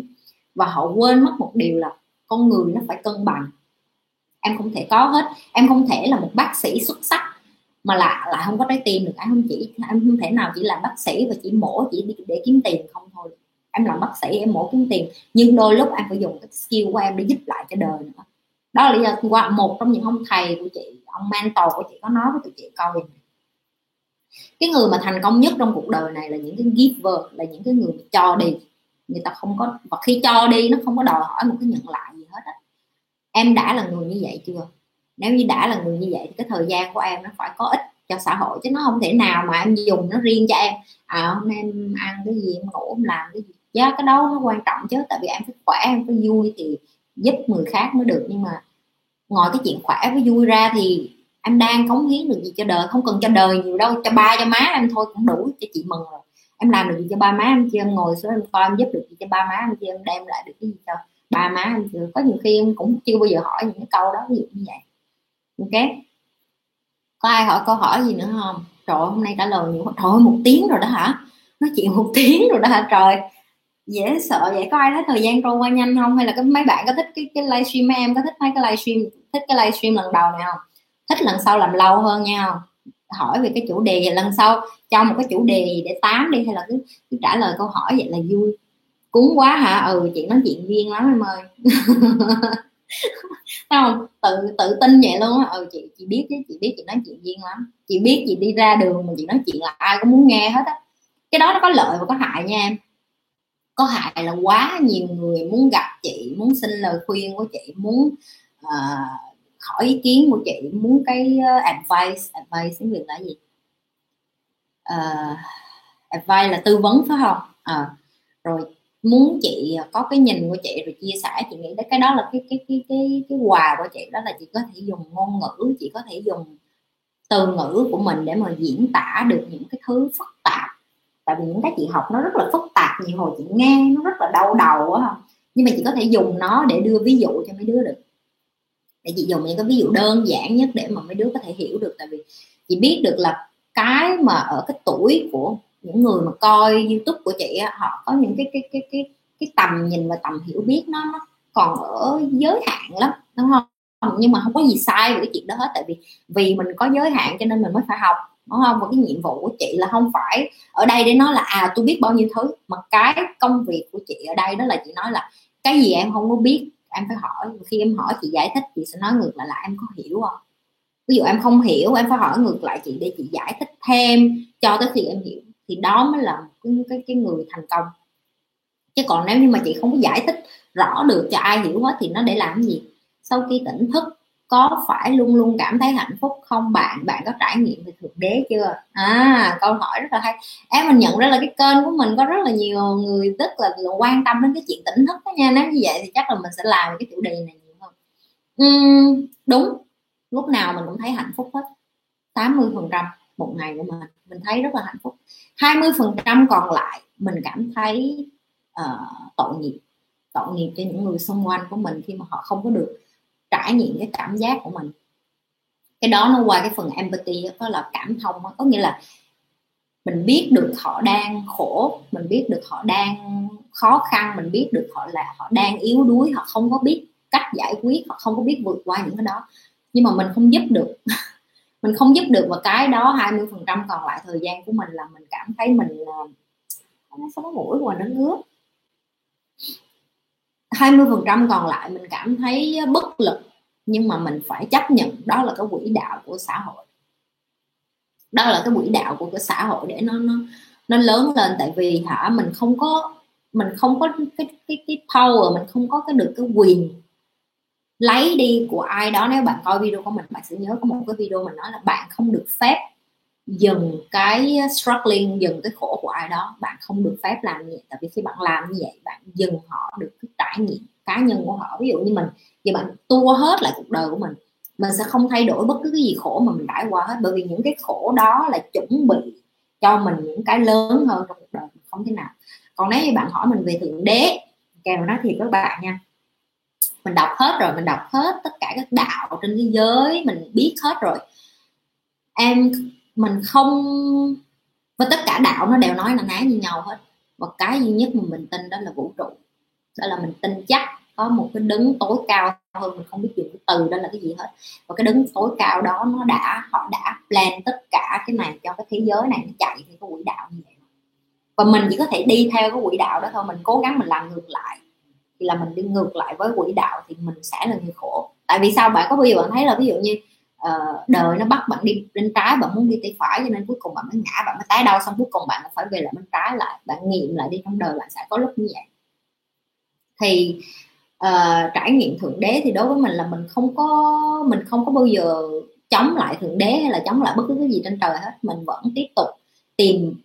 Và họ quên mất một điều là con người nó phải cân bằng em không thể có hết. Em không thể là một bác sĩ xuất sắc, mà là lại không có trái tim được. Em không chỉ, em không thể nào chỉ làm bác sĩ và chỉ mổ, chỉ để kiếm tiền. Không thôi. Em làm bác sĩ, em mổ kiếm tiền. Nhưng đôi lúc em phải dùng cái skill của em để giúp lại cho đời nữa. Đó là lý do qua một trong những ông thầy của chị, ông mentor của chị có nói với tụi chị câu cái người mà thành công nhất trong cuộc đời này là những cái giver, là những cái người cho đi. Người ta không có, và khi cho đi, nó không có đòi hỏi một cái nhận lại gì em đã là người như vậy chưa? Nếu như đã là người như vậy thì cái thời gian của em nó phải có ích cho xã hội chứ nó không thể nào mà em dùng nó riêng cho em. À hôm nay em ăn cái gì, em ngủ, em làm cái gì? Giá cái đó nó quan trọng chứ, tại vì em phải khỏe, em phải vui thì giúp người khác mới được. Nhưng mà ngoài cái chuyện khỏe với vui ra thì em đang cống hiến được gì cho đời? Không cần cho đời nhiều đâu, cho ba, cho má em thôi cũng đủ, cho chị mừng rồi. Em làm được gì cho ba má em chưa? Em ngồi xuống em coi em giúp được gì cho ba má em chưa? Em đem lại được cái gì cho ba má em chưa có nhiều khi em cũng chưa bao giờ hỏi những cái câu đó ví dụ như vậy. Ok? Có ai hỏi câu hỏi gì nữa không? Trời hôm nay trả lời nhiều trời một tiếng rồi đó hả? Nói chuyện một [laughs] tiếng rồi đó hả? Trời dễ sợ vậy. Có ai thấy thời gian trôi qua nhanh không? Hay là cái mấy bạn có thích cái cái livestream? Em có thích mấy cái livestream thích cái livestream lần đầu này không? Thích lần sau làm lâu hơn nha. Không hỏi về cái chủ đề lần sau cho một cái chủ đề để tám đi hay là cứ, cứ trả lời câu hỏi vậy là vui cúng quá hả? Ừ chị nói chuyện viên lắm em ơi. [laughs] Không tự tự tin vậy luôn á? Ừ chị chị biết chứ chị biết chị nói chuyện viên lắm. Chị biết chị đi ra đường mà chị nói chuyện là ai cũng muốn nghe hết á. Cái đó nó có lợi và có hại nha em. Có hại là quá nhiều người muốn gặp chị muốn xin lời khuyên của chị muốn uh, hỏi ý kiến của chị muốn cái uh, advice advice tiếng việt là gì? Uh, advice là tư vấn phải không? À, rồi muốn chị à, có cái nhìn của chị rồi chia sẻ, chị nghĩ đấy cái đó là cái cái cái cái cái quà của chị đó là chị có thể dùng ngôn ngữ, chị có thể dùng từ ngữ của mình để mà diễn tả được những cái thứ phức tạp. Tại vì những cái chị học nó rất là phức tạp, nhiều hồi chị nghe nó rất là đau đầu á nhưng mà chị có thể dùng nó để đưa ví dụ cho mấy đứa được. Để chị dùng những cái ví dụ đơn giản nhất để mà mấy đứa có thể hiểu được. Tại vì chị biết được là cái mà ở cái tuổi của những người mà coi youtube của chị á, họ có những cái cái cái cái cái tầm nhìn và tầm hiểu biết nó, nó còn ở giới hạn lắm đúng không? Nhưng mà không có gì sai về cái chuyện đó hết tại vì vì mình có giới hạn cho nên mình mới phải học đúng không? Và cái nhiệm vụ của chị là không phải ở đây để nói là à tôi biết bao nhiêu thứ mà cái công việc của chị ở đây đó là chị nói là cái gì em không có biết em phải hỏi. Khi em hỏi chị giải thích chị sẽ nói ngược lại là em có hiểu không? Ví dụ em không hiểu em phải hỏi ngược lại chị để chị giải thích thêm cho tới khi em hiểu thì đó mới là cái cái, cái người thành công. Chứ còn nếu như mà chị không có giải thích rõ được cho ai hiểu hết thì nó để làm gì? Sau khi tỉnh thức có phải luôn luôn cảm thấy hạnh phúc không bạn? Bạn có trải nghiệm về thượng đế chưa? À câu hỏi rất là hay. Em mình nhận ra là cái kênh của mình có rất là nhiều người rất là, là quan tâm đến cái chuyện tỉnh thức đó nha. Nếu như vậy thì chắc là mình sẽ làm cái chủ đề này nhiều hơn. Uhm, đúng. Lúc nào mình cũng thấy hạnh phúc hết. 80 phần trăm một ngày của mình. Mình thấy rất là hạnh phúc. 20 phần trăm còn lại mình cảm thấy uh, tội nghiệp. Tội nghiệp cho những người xung quanh của mình khi mà họ không có được trải nghiệm cái cảm giác của mình. Cái đó nó qua cái phần empathy đó là cảm thông đó. có nghĩa là mình biết được họ đang khổ mình biết được họ đang khó khăn mình biết được họ là họ đang yếu đuối họ không có biết cách giải quyết họ không có biết vượt qua những cái đó. Nhưng mà mình không giúp được. [laughs] mình không giúp được và cái đó 20 phần trăm còn lại thời gian của mình là mình cảm thấy mình nó sống mũi và nó ngứa. 20 phần trăm còn lại mình cảm thấy bất lực, nhưng mà mình phải chấp nhận đó là cái quỹ đạo của xã hội. Đó là cái quỹ đạo của cái xã hội để nó nó nó lớn lên, tại vì hả, mình không có, mình không có cái cái cái power, mình không có cái được cái quyền lấy đi của ai đó, nếu bạn coi video của mình, bạn sẽ nhớ có một cái video mình nói là bạn không được phép dừng cái struggling, dừng cái khổ của ai đó. Bạn không được phép làm như vậy. Tại vì khi bạn làm như vậy, bạn dừng họ được cái trải nghiệm cá nhân của họ. Ví dụ như mình, giờ bạn tua hết lại cuộc đời của mình mình sẽ không thay đổi bất cứ cái gì khổ mà mình trải qua hết. Bởi vì những cái khổ đó là chuẩn bị cho mình những cái lớn hơn trong cuộc đời, không thế nào. Còn nếu như bạn hỏi mình về thượng đế, kèm nói thiệt các bạn nha mình đọc hết rồi, mình đọc hết tất cả các đạo trên thế giới, mình biết hết rồi. Em, mình không, và tất cả đạo nó đều nói là ná như nhau hết. Và cái duy nhất mà mình tin đó là vũ trụ. Đó là mình tin chắc có một cái đứng tối cao hơn mình không biết dùng cái từ đó là cái gì hết. Và cái đứng tối cao đó nó đã, họ đã plan tất cả cái này cho cái thế giới này, nó chạy theo cái quỹ đạo như vậy. Và mình chỉ có thể đi theo cái quỹ đạo đó thôi, mình cố gắng mình làm ngược lại thì là mình đi ngược lại với quỹ đạo thì mình sẽ là người khổ. Tại vì sao? Bạn có bao giờ bạn thấy là ví dụ như uh, đời nó bắt bạn đi bên trái bạn muốn đi tay phải cho nên cuối cùng bạn mới ngã bạn mới tái đau xong cuối cùng bạn phải về lại bên trái lại bạn nghiệm lại đi trong đời bạn sẽ có lúc như vậy. Thì uh, trải nghiệm thượng đế thì đối với mình là mình không có mình không có bao giờ chống lại thượng đế hay là chống lại bất cứ cái gì trên trời hết. Mình vẫn tiếp tục tìm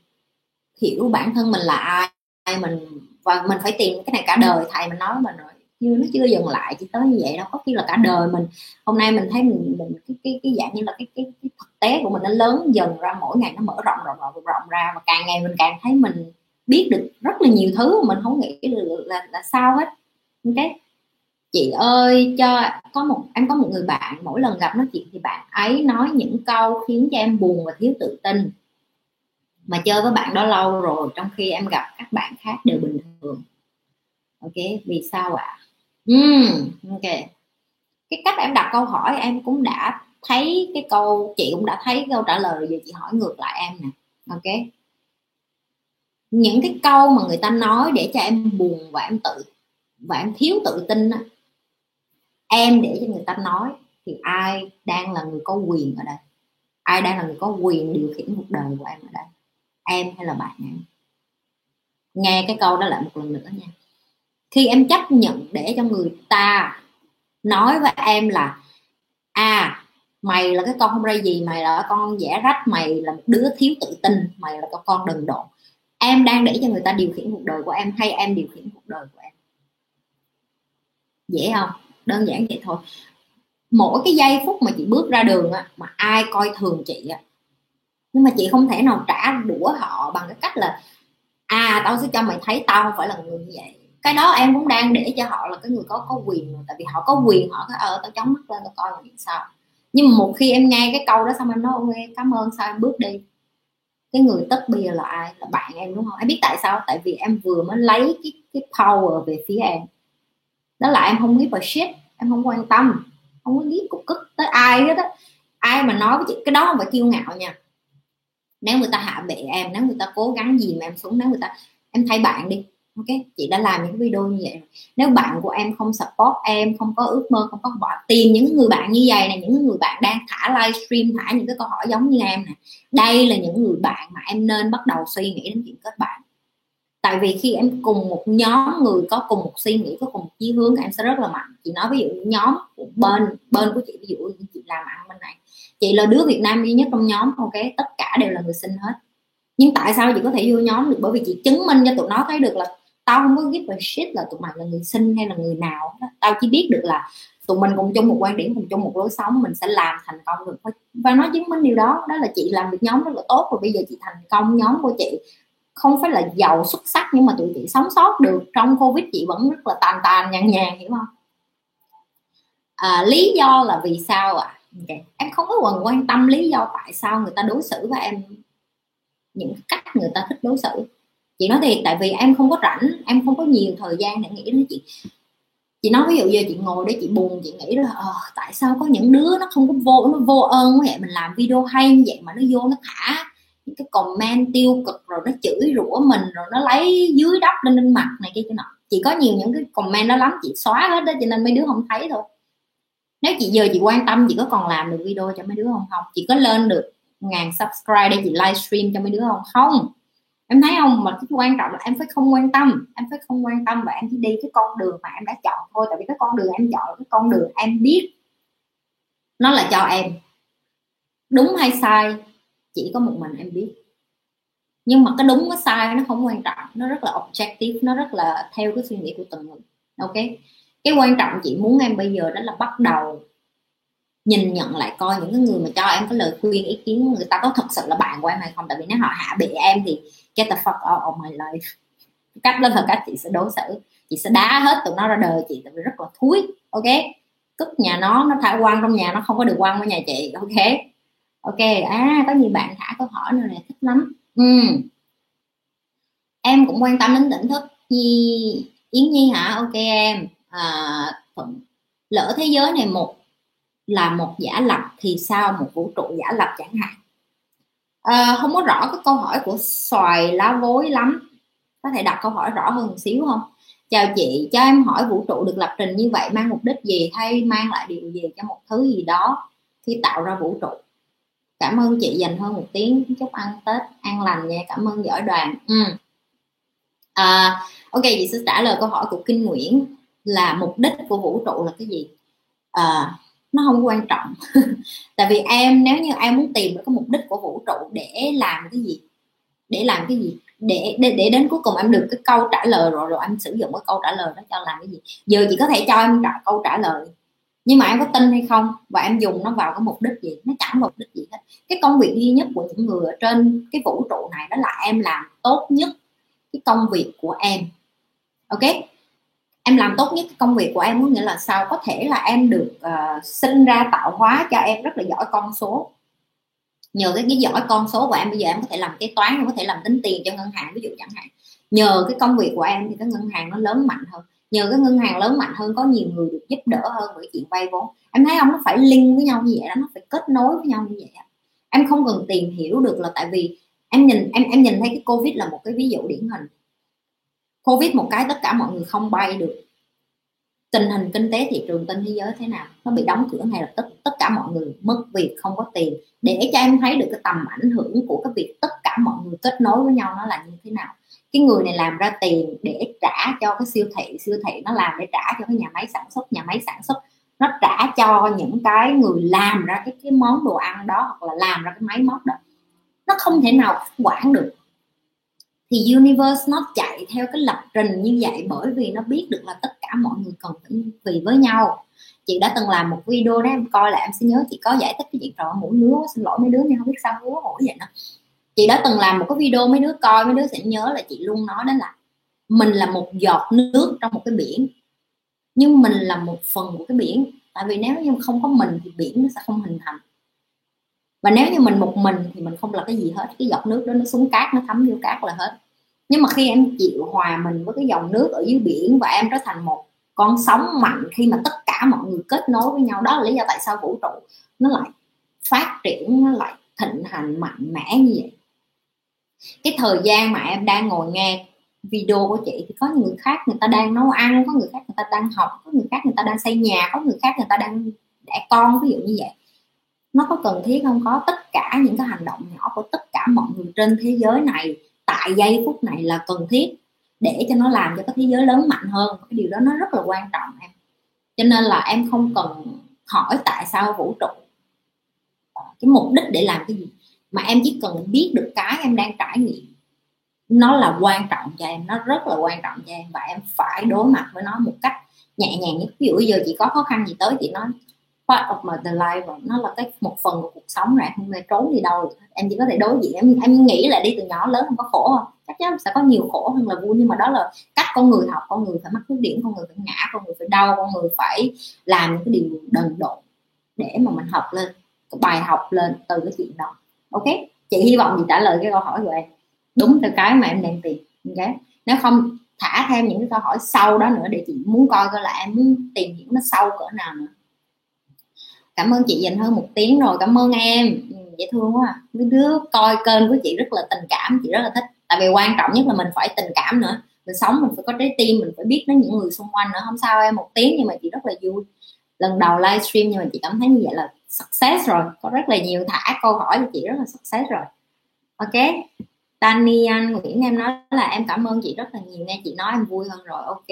hiểu bản thân mình là ai mình và mình phải tìm cái này cả đời. Thầy mình nói mình rồi như nó chưa dừng lại chỉ tới như vậy đâu có khi là cả đời mình hôm nay mình thấy mình mình cái cái, cái dạng như là cái, cái cái thực tế của mình nó lớn dần ra mỗi ngày nó mở rộng rộng rộng rộng ra. Và càng ngày mình càng thấy mình biết được rất là nhiều thứ mà mình không nghĩ là, là, là sao hết. Cái chị ơi cho có một em có một người bạn mỗi lần gặp nói chuyện thì bạn ấy nói những câu khiến cho em buồn và thiếu tự tin mà chơi với bạn đó lâu rồi trong khi em gặp các bạn khác đều bình thường. Ok vì sao ạ? À? uhm, ok. Cái cách em đặt câu hỏi em cũng đã thấy cái câu chị cũng đã thấy câu trả lời rồi giờ chị hỏi ngược lại em nè. Ok. Những cái câu mà người ta nói để cho em buồn và em tự và em thiếu tự tin á em để cho người ta nói thì ai đang là người có quyền ở đây? Ai đang là người có quyền điều khiển cuộc đời của em ở đây? Em hay là bạn em? Nghe cái câu đó lại một lần nữa nha. Khi em chấp nhận để cho người ta nói với em là à mày là cái con không ra gì mày là con dễ rách mày là một đứa thiếu tự tin mày là con đần độn. Em đang để cho người ta điều khiển cuộc đời của em hay em điều khiển cuộc đời của em? Dễ không? Đơn giản vậy thôi. Mỗi cái giây phút mà chị bước ra đường á, mà ai coi thường chị á, nhưng mà chị không thể nào trả đũa họ bằng cái cách là à tao sẽ cho mày thấy tao không phải là người như vậy. Cái đó em cũng đang để cho họ là cái người có có quyền rồi tại vì họ có quyền, họ cái ờ tao chống mắt lên, tao coi là sao. Nhưng mà một khi em nghe cái câu đó xong em nói, ok, cảm ơn, sao em bước đi? Cái người tất bia là ai? Là bạn em, đúng không? Em biết tại sao? Tại vì em vừa mới lấy cái cái power về phía em. Đó là em không biết vào shit, em không quan tâm, không có biết cục cức tới ai hết á. Ai mà nói với chị, cái đó không phải kiêu ngạo nha nếu người ta hạ bệ em, nếu người ta cố gắng gì mà em xuống, nếu người ta, em thay bạn đi, ok? Chị đã làm những video như vậy nếu bạn của em không support em, không có ước mơ, không có bỏ tìm những người bạn như vậy này, những người bạn đang thả livestream, thả những cái câu hỏi giống như em nè đây là những người bạn mà em nên bắt đầu suy nghĩ đến chuyện kết bạn. Tại vì khi em cùng một nhóm người, có cùng một suy nghĩ, có cùng một chí hướng, em sẽ rất là mạnh. Chị nói ví dụ nhóm bên bên của chị, ví dụ chị làm ăn bên này chị là đứa Việt Nam duy nhất trong nhóm ok? Tất cả đều là người sinh hết. Nhưng tại sao chị có thể vô nhóm được? Bởi vì chị chứng minh cho tụi nó thấy được là tao không có give a shit là tụi mày là người sinh hay là người nào tao chỉ biết được là tụi mình cùng chung một quan điểm cùng chung một lối sống mình sẽ làm thành công được. Và nó chứng minh điều đó. Đó là chị làm được nhóm rất là tốt và bây giờ chị thành công nhóm của chị. Không phải là giàu xuất sắc nhưng mà tụi chị sống sót được. Trong covid chị vẫn rất là tàn tàn nhàn nhàn hiểu không? À, lý do là vì sao ạ? à? Okay. em không có còn quan tâm lý do tại sao người ta đối xử với em. Những cách người ta thích đối xử. Chị nói thiệt tại vì em không có rảnh em không có nhiều thời gian để nghĩ đến chị. Chị nói ví dụ giờ chị ngồi để chị buồn chị nghĩ là ờ, tại sao có những đứa nó không có vô nó vô ơn vậy? Mình làm video hay như vậy mà nó vô nó thả những cái comment tiêu cực rồi nó chửi rủa mình rồi nó lấy dưới đất lên lên mặt này kia kia nọ. Chị có nhiều những cái comment đó lắm chị xóa hết đó cho nên mấy đứa không thấy thôi nếu chị giờ chị quan tâm, chị có còn làm được video cho mấy đứa không? Không, chị có lên được ngàn subscribe để chị livestream cho mấy đứa không? Không. Em thấy không? Mà cái quan trọng là em phải không quan tâm. Em phải không quan tâm và em chỉ đi cái con đường mà em đã chọn thôi. Tại vì cái con đường em chọn là cái con đường em biết nó là cho em. Đúng hay sai, chỉ có một mình em biết. Nhưng mà cái đúng cái sai nó không quan trọng. Nó rất là objective, nó rất là theo cái suy nghĩ của từng người. Ok? Cái quan trọng chị muốn em bây giờ đó là bắt đầu nhìn nhận lại coi những cái người mà cho em cái lời khuyên ý kiến người ta có thật sự là bạn của em hay không. Tại vì nếu họ hạ bệ em thì get the fuck out of my life. Cách đó là cách chị sẽ đối xử. Chị sẽ đá hết tụi nó ra đời chị tại vì rất là thúi ok? Cất nhà nó nó thả quăng trong nhà nó không có được quăng ở nhà chị ok? Ok à có nhiều bạn thả câu hỏi này, này thích lắm. Ừ. em cũng quan tâm đến tỉnh thức nhi. Yến nhi hả? Ok em à, lỡ thế giới này một là một giả lập thì sao một vũ trụ giả lập chẳng hạn. À, không có rõ cái câu hỏi của xoài lá vối lắm. Có thể đặt câu hỏi rõ hơn một xíu không? Chào chị cho em hỏi vũ trụ được lập trình như vậy mang mục đích gì hay mang lại điều gì cho một thứ gì đó khi tạo ra vũ trụ? Cảm ơn chị dành hơn một tiếng. Chúc ăn tết an lành nha. Cảm ơn giỏi đoàn. Ừ. à, ok chị sẽ trả lời câu hỏi của kinh nguyễn là mục đích của vũ trụ là cái gì? À, nó không quan trọng. [laughs] Tại vì em nếu như em muốn tìm được cái mục đích của vũ trụ để làm cái gì? Để làm cái gì? Để để, để đến cuối cùng em được cái câu trả lời rồi rồi em sử dụng cái câu trả lời đó cho làm cái gì? Giờ chị có thể cho em trả câu trả lời nhưng mà em có tin hay không? Và em dùng nó vào cái mục đích gì? Nó chẳng mục đích gì hết. Cái công việc duy nhất của những người ở trên cái vũ trụ này đó là em làm tốt nhất cái công việc của em. Ok? Em làm tốt nhất công việc của em có nghĩa là sao? Có thể là em được uh, sinh ra tạo hóa cho em rất là giỏi con số. Nhờ cái, cái giỏi con số của em bây giờ em có thể làm kế toán em có thể làm tính tiền cho ngân hàng ví dụ chẳng hạn. Nhờ cái công việc của em thì cái ngân hàng nó lớn mạnh hơn. Nhờ cái ngân hàng lớn mạnh hơn có nhiều người được giúp đỡ hơn với chuyện vay vốn. Em thấy không? Nó phải link với nhau như vậy đó nó phải kết nối với nhau như vậy em không cần tìm hiểu được là tại vì em nhìn em em nhìn thấy cái covid là một cái ví dụ điển hình covid một cái tất cả mọi người không bay được. Tình hình kinh tế thị trường trên thế giới thế nào? Nó bị đóng cửa ngay lập tức. Tất cả mọi người mất việc, không có tiền. Để cho em thấy được cái tầm ảnh hưởng của cái việc tất cả mọi người kết nối với nhau nó là như thế nào. Cái người này làm ra tiền để trả cho cái siêu thị. Siêu thị nó làm để trả cho cái nhà máy sản xuất. Nhà máy sản xuất nó trả cho những cái người làm ra cái cái món đồ ăn đó hoặc là làm ra cái máy móc đó. Nó không thể nào quản được thì universe nó chạy theo cái lập trình như vậy bởi vì nó biết được là tất cả mọi người cần phải vì với nhau. Chị đã từng làm một video đó, em coi là em sẽ nhớ chị có giải thích cái chuyện trò mũi nứa xin lỗi mấy đứa nhưng không biết sao hứa hổ vậy đó chị đã từng làm một cái video, mấy đứa coi, mấy đứa sẽ nhớ là chị luôn nói đó là mình là một giọt nước trong một cái biển. Nhưng mình là một phần của cái biển. Tại vì nếu như không có mình thì biển nó sẽ không hình thành và nếu như mình một mình thì mình không là cái gì hết, cái giọt nước đó nó xuống cát, nó thấm vô cát là hết. Nhưng mà khi em chịu hòa mình với cái dòng nước ở dưới biển và em trở thành một con sóng mạnh khi mà tất cả mọi người kết nối với nhau, đó là lý do tại sao vũ trụ nó lại phát triển, nó lại thịnh hành mạnh mẽ như vậy. Cái thời gian mà em đang ngồi nghe video của chị thì có người khác người ta đang nấu ăn, có người khác người ta đang học, có người khác người ta đang xây nhà, có người khác người ta đang đẻ con, ví dụ như vậy nó có cần thiết không? Có. Tất cả những cái hành động nhỏ của tất cả mọi người trên thế giới này, tại giây phút này là cần thiết để cho nó làm cho cái thế giới lớn mạnh hơn. Cái điều đó nó rất là quan trọng em. Cho nên là em không cần hỏi tại sao vũ trụ, cái mục đích để làm cái gì, mà em chỉ cần biết được cái em đang trải nghiệm. Nó là quan trọng cho em, nó rất là quan trọng cho em và em phải đối mặt với nó một cách nhẹ nhàng nhất. Ví dụ bây giờ chị có khó khăn gì tới, chị nói part of my the life rồi nó là cái một phần của cuộc sống rồi, không thể trốn đi đâu. Em chỉ có thể đối diện, em em nghĩ là đi từ nhỏ lớn không có khổ không? Chắc chắn sẽ có nhiều khổ hơn là vui, nhưng mà đó là cách con người học, con người phải mắc khuyết điểm, con người phải ngã, con người phải đau, con người phải làm những cái điều đần độn để mà mình học lên bài học lên từ cái chuyện đó. Ok? Chị hy vọng chị trả lời cái câu hỏi của em. Đúng theo cái mà em đang tìm. Ok? Nếu không, thả thêm những cái câu hỏi sau đó nữa để chị muốn coi coi là em muốn tìm hiểu nó sâu cỡ nào nữa cảm ơn chị dành hơn một tiếng rồi cảm ơn em. Ừ, dễ thương quá à. mấy đứa coi kênh của chị rất là tình cảm chị rất là thích. Tại vì quan trọng nhất là mình phải tình cảm nữa. Mình sống mình phải có trái tim mình phải biết đến những người xung quanh nữa. Không sao em một tiếng nhưng mà chị rất là vui. Lần đầu livestream nhưng mà chị cảm thấy như vậy là success rồi. Có rất là nhiều thả câu hỏi của chị rất là success rồi. Ok. Tania Nguyễn em nói là em cảm ơn chị rất là nhiều. Nghe chị nói em vui hơn rồi. Ok.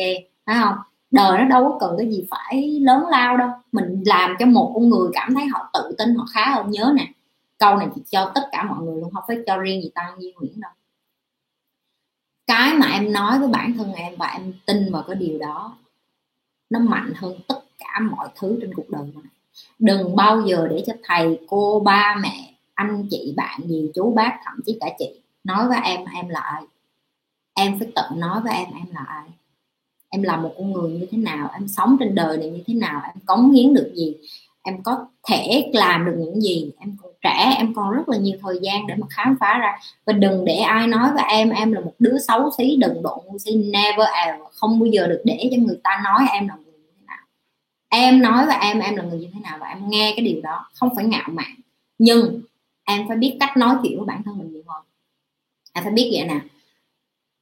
Phải không? Đời nó đâu có cần cái gì phải lớn lao đâu. Mình làm cho một con người cảm thấy họ tự tin, họ khá hơn. Nhớ nè, câu này chị cho tất cả mọi người luôn, không phải cho riêng gì tăng Duy Nguyễn đâu. Cái mà em nói với bản thân em và em tin vào cái điều đó, nó mạnh hơn tất cả mọi thứ trên cuộc đời này đừng bao giờ để cho thầy, cô, ba, mẹ, anh chị, bạn gì, chú, bác, thậm chí cả chị nói với em em là ai? Em phải tự nói với em em là ai? Em là một con người như thế nào? Em sống trên đời này như thế nào? Em cống hiến được gì? Em có thể làm được những gì? Em còn trẻ, em còn rất là nhiều thời gian để mà khám phá ra. Và đừng để ai nói với em em là một đứa xấu xí đừng độ ngu si, never ever. Không bao giờ được để cho người ta nói em là người như thế nào. Em nói với em em là người như thế nào và em nghe cái điều đó. Không phải ngạo mạn. Nhưng em phải biết cách nói chuyện với bản thân mình nhiều hơn. Em phải biết vậy nè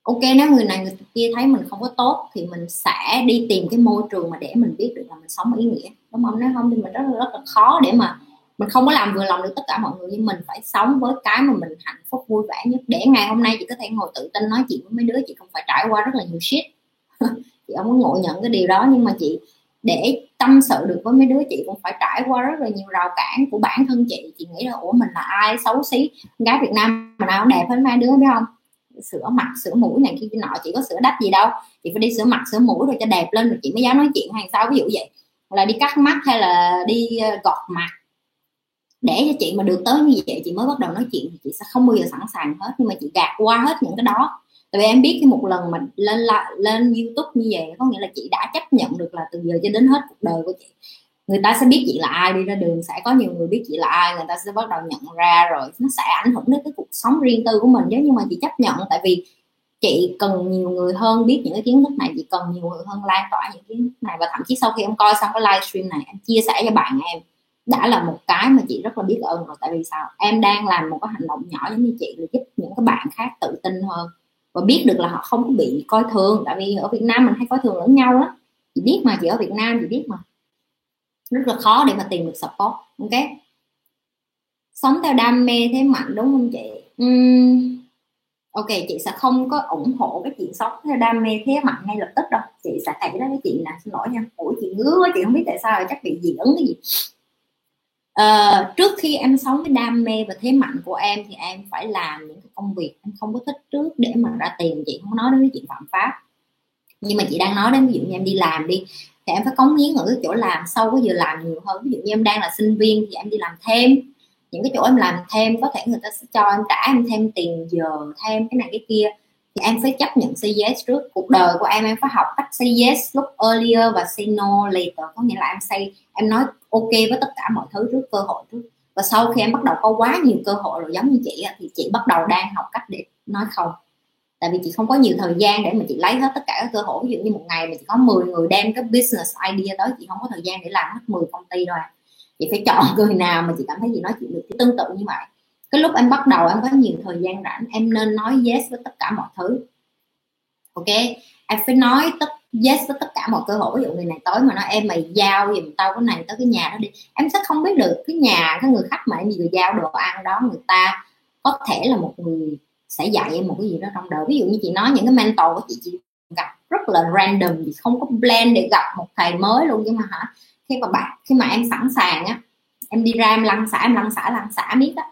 ok nếu người này người kia thấy mình không có tốt thì mình sẽ đi tìm cái môi trường mà để mình biết được là mình sống ý nghĩa. Đúng không? Nếu không thì mình rất là, rất là khó để mà mình không có làm vừa lòng được tất cả mọi người. Nhưng mình phải sống với cái mà mình hạnh phúc vui vẻ nhất. Để ngày hôm nay chị có thể ngồi tự tin nói chuyện với mấy đứa chị không phải trải qua rất là nhiều shit. [laughs] Chị không muốn ngộ nhận cái điều đó nhưng mà chị để tâm sự được với mấy đứa chị cũng phải trải qua rất là nhiều rào cản của bản thân chị. Chị nghĩ là ủa mình là ai xấu xí? Gái việt nam mà nào đẹp hơn mấy đứa biết không? Sửa mặt sửa mũi này khi nọ chị có sửa đắt gì đâu. Chị phải đi sửa mặt sửa mũi rồi cho đẹp lên rồi chị mới dám nói chuyện hàng sau, ví dụ vậy. Là đi cắt mắt hay là đi ờ, gọt mặt. Để cho chị mà được tới như vậy, chị mới bắt đầu nói chuyện thì chị sẽ không bao giờ sẵn sàng hết. Nhưng mà chị gạt qua hết những cái đó. Tại vì em biết cái một lần mình lên lên youtube như vậy, có nghĩa là chị đã chấp nhận được là từ giờ cho đến hết cuộc đời của chị người ta sẽ biết chị là ai, đi ra đường sẽ có nhiều người biết chị là ai, người ta sẽ bắt đầu nhận ra rồi nó sẽ ảnh hưởng đến cái cuộc sống riêng tư của mình. Chứ nhưng mà chị chấp nhận, tại vì chị cần nhiều người hơn biết những cái kiến thức này, chị cần nhiều người hơn lan tỏa những kiến thức này. Và thậm chí sau khi em coi xong cái livestream này, em chia sẻ cho bạn em, đã là một cái mà chị rất là biết ơn rồi. Tại vì sao? Em đang làm một cái hành động nhỏ giống như chị là giúp những cái bạn khác tự tin hơn và biết được là họ không có bị coi thường. Tại vì ở Việt Nam mình hay coi thường lẫn nhau đó chị biết mà, chị ở Việt Nam chị biết mà rất là khó để mà tìm được support. Ok. Sống theo đam mê thế mạnh đúng không chị? Uhm, ok chị sẽ không có ủng hộ cái chuyện sống theo đam mê thế mạnh ngay lập tức đâu. Chị sẽ thấy đó cái chị là xin lỗi nha. Ủa chị ngứa quá chị không biết tại sao rồi chắc bị dị ứng cái gì. À, trước khi em sống với đam mê và thế mạnh của em thì em phải làm những cái công việc em không có thích trước để mà ra tiền. Chị không nói đến cái chuyện phạm pháp. Nhưng mà chị đang nói đến ví dụ như em đi làm đi thì em phải cống hiến ở cái chỗ làm sau cái giờ làm nhiều hơn. Ví dụ như em đang là sinh viên thì em đi làm thêm. Những cái chỗ em làm thêm, có thể người ta sẽ cho em trả em thêm tiền giờ, thêm cái này cái kia. Thì em phải chấp nhận say yes trước. Cuộc đời của em em phải học cách say yes lúc earlier và say no later. Có nghĩa là em say, em nói ok với tất cả mọi thứ trước, cơ hội trước. Và sau khi em bắt đầu có quá nhiều cơ hội rồi, giống như chị thì chị bắt đầu đang học cách để nói không tại vì chị không có nhiều thời gian để mà chị lấy hết tất cả các cơ hội. Ví dụ như một ngày mà chị có 10 người đem cái business idea tới, chị không có thời gian để làm hết 10 công ty rồi chị phải chọn [laughs] người nào mà chị cảm thấy chị nói chuyện được thì tương tự như vậy. Cái lúc em bắt đầu em có nhiều thời gian rảnh, em nên nói yes với tất cả mọi thứ. Ok? Em phải nói tất, yes với tất cả mọi cơ hội. Ví dụ người này tới mà nói, em mày giao giùm tao cái này tới cái nhà đó đi. Em sẽ không biết được cái nhà, cái người khách mà em vừa giao đồ ăn đó, người ta có thể là một người sẽ dạy em một cái gì đó trong đời. Ví dụ như chị nói những cái mentor của chị chị gặp rất là random, chị không có plan để gặp một thầy mới luôn. Nhưng mà hả, khi mà bạn, khi mà em sẵn sàng á, em đi ra em lăn xả, em lăn xả lăn xả biết á,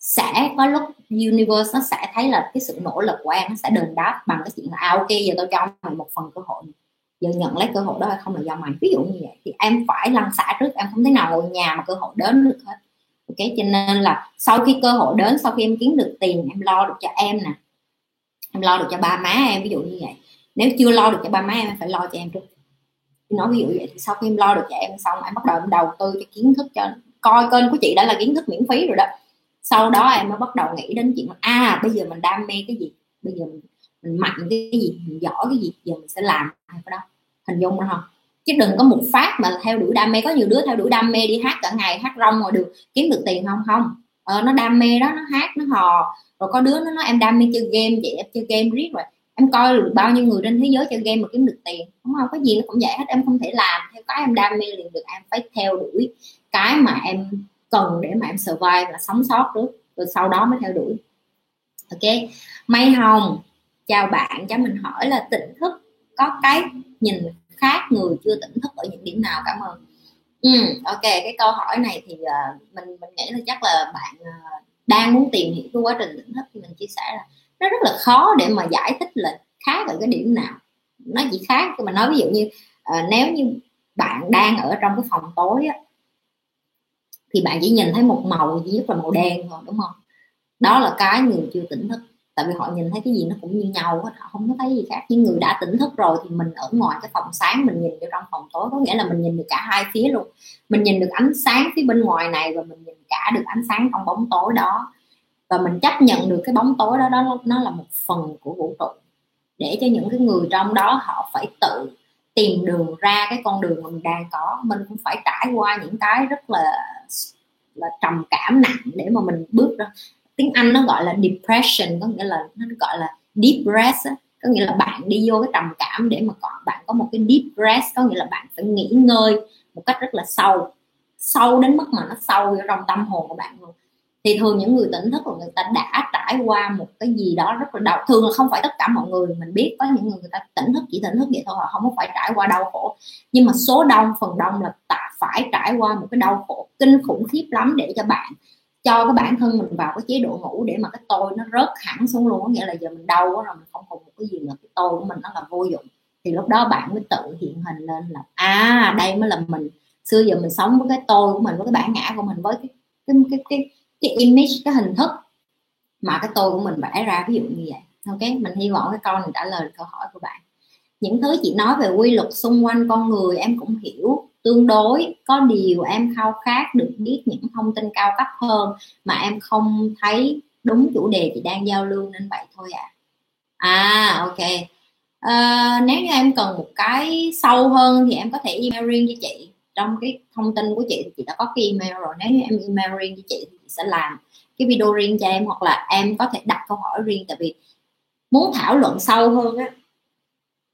sẽ có lúc universe nó sẽ thấy là cái sự nỗ lực của em nó sẽ đền đáp bằng cái chuyện là à ok, giờ tôi cho mày một phần cơ hội. Giờ nhận lấy cơ hội đó hay không là do mày. Ví dụ như vậy, thì em phải lăn xả trước, em không thể nào ngồi nhà mà cơ hội đến được hết ok cho nên là sau khi cơ hội đến sau khi em kiếm được tiền em lo được cho em nè. Em lo được cho ba má em ví dụ như vậy. Nếu chưa lo được cho ba má em, em phải lo cho em trước. Nói ví dụ vậy thì sau khi em lo được cho em xong em bắt đầu em đầu tư cho kiến thức cho coi kênh của chị đã là kiến thức miễn phí rồi đó. Sau đó em mới bắt đầu nghĩ đến chuyện à bây giờ mình đam mê cái gì? Bây giờ mình, mình mạnh cái gì? Mình giỏi cái gì? Giờ mình sẽ làm cái đó. Hình dung ra không chứ đừng có một phát mà theo đuổi đam mê. Có nhiều đứa theo đuổi đam mê đi hát cả ngày hát rong ngoài đường kiếm được tiền không? Không. Ờ, nó đam mê đó nó hát nó hò. Rồi có đứa nó nói em đam mê chơi game vậy em chơi game riết rồi. Em coi được bao nhiêu người trên thế giới chơi game mà kiếm được tiền. Đúng không? Có gì nó cũng vậy hết em không thể làm theo cái em đam mê liền được. Em phải theo đuổi cái mà em cần để mà em survive là sống sót trước rồi sau đó mới theo đuổi. Ok. Mai Hồng. Chào bạn. Cho mình hỏi là tỉnh thức có cái nhìn khác người chưa tỉnh thức ở những điểm nào cảm ơn. Ừ, ok cái câu hỏi này thì uh, mình mình nghĩ là chắc là bạn uh, đang muốn tìm hiểu cái quá trình tỉnh thức thì mình chia sẻ là nó rất là khó để mà giải thích là khác ở cái điểm nào. Nó chỉ khác mà nói ví dụ như uh, nếu như bạn đang ở trong cái phòng tối á, thì bạn chỉ nhìn thấy một màu duy nhất là màu đen thôi đúng không? Đó là cái người chưa tỉnh thức tại vì họ nhìn thấy cái gì nó cũng như nhau hết, họ không có thấy gì khác. Những người đã tỉnh thức rồi thì mình ở ngoài cái phòng sáng mình nhìn vô trong phòng tối, có nghĩa là mình nhìn được cả hai phía luôn. Mình nhìn được ánh sáng phía bên ngoài này và mình nhìn cả được ánh sáng trong bóng tối đó. Và mình chấp nhận được cái bóng tối đó đó nó là một phần của vũ trụ. Để cho những cái người trong đó họ phải tự tìm đường ra cái con đường mà mình đang có. Mình cũng phải trải qua những cái rất là là trầm cảm nặng để mà mình bước ra tiếng Anh nó gọi là depression, có nghĩa là nó gọi là deep rest á. có nghĩa là bạn đi vô cái trầm cảm để mà còn bạn có một cái deep rest có nghĩa là bạn phải nghỉ ngơi một cách rất là sâu. Sâu đến mức mà nó sâu vô trong tâm hồn của bạn luôn. Thì thường những người tỉnh thức là người ta đã trải qua một cái gì đó rất là đau. Thường là không phải tất cả mọi người, mình biết có những người người ta tỉnh thức, chỉ tỉnh thức vậy thôi, họ không có phải trải qua đau khổ. Nhưng mà số đông, phần đông là ta phải trải qua một cái đau khổ, kinh khủng khiếp lắm để cho bạn cho cái bản thân mình vào cái chế độ ngủ để mà cái tôi nó rớt hẳn xuống luôn có nghĩa là giờ mình đau quá rồi mình không còn một cái gì nữa cái tôi của mình nó là vô dụng. Thì lúc đó bạn mới tự hiện hình lên là à đây mới là mình. Xưa giờ mình sống với cái tôi của mình với cái bản ngã của mình với cái cái cái cái, cái image cái hình thức mà cái tôi của mình vẽ ra ví dụ như vậy. Ok? Mình hy vọng cái câu này trả lời câu hỏi của bạn. Những thứ chị nói về quy luật xung quanh con người em cũng hiểu tương đối có điều em khao khát được biết những thông tin cao cấp hơn mà em không thấy đúng chủ đề chị đang giao lưu nên vậy thôi ạ. À. à ok. À, nếu như em cần một cái sâu hơn thì em có thể email riêng cho chị. Trong cái thông tin của chị thì chị đã có cái email rồi. Nếu như em email riêng cho chị thì chị sẽ làm cái video riêng cho em hoặc là em có thể đặt câu hỏi riêng. Tại vì muốn thảo luận sâu hơn á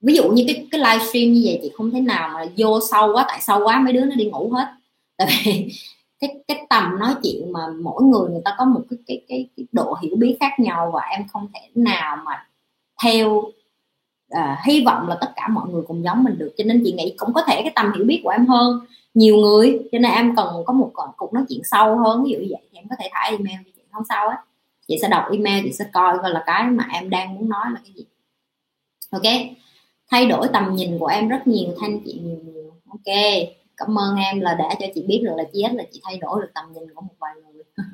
ví dụ như cái cái livestream như vậy chị không thể nào mà vô sâu quá tại sâu quá mấy đứa nó đi ngủ hết. [laughs] Tại vì cái cái tầm nói chuyện mà mỗi người người ta có một cái cái cái, cái độ hiểu biết khác nhau và em không thể nào mà theo à, hy vọng là tất cả mọi người cùng giống mình được. Cho nên chị nghĩ cũng có thể cái tầm hiểu biết của em hơn. Nhiều người cho nên em cần có một cuộc nói chuyện sâu hơn. Ví dụ như vậy thì em có thể thả email chị không sao á chị sẽ đọc email chị sẽ coi coi là cái mà em đang muốn nói là cái gì. Ok? Thay đổi tầm nhìn của em rất nhiều thanh chị nhiều nhiều. Ok cảm ơn em là đã cho chị biết được là chị là chị thay đổi được tầm nhìn của một vài người. [laughs]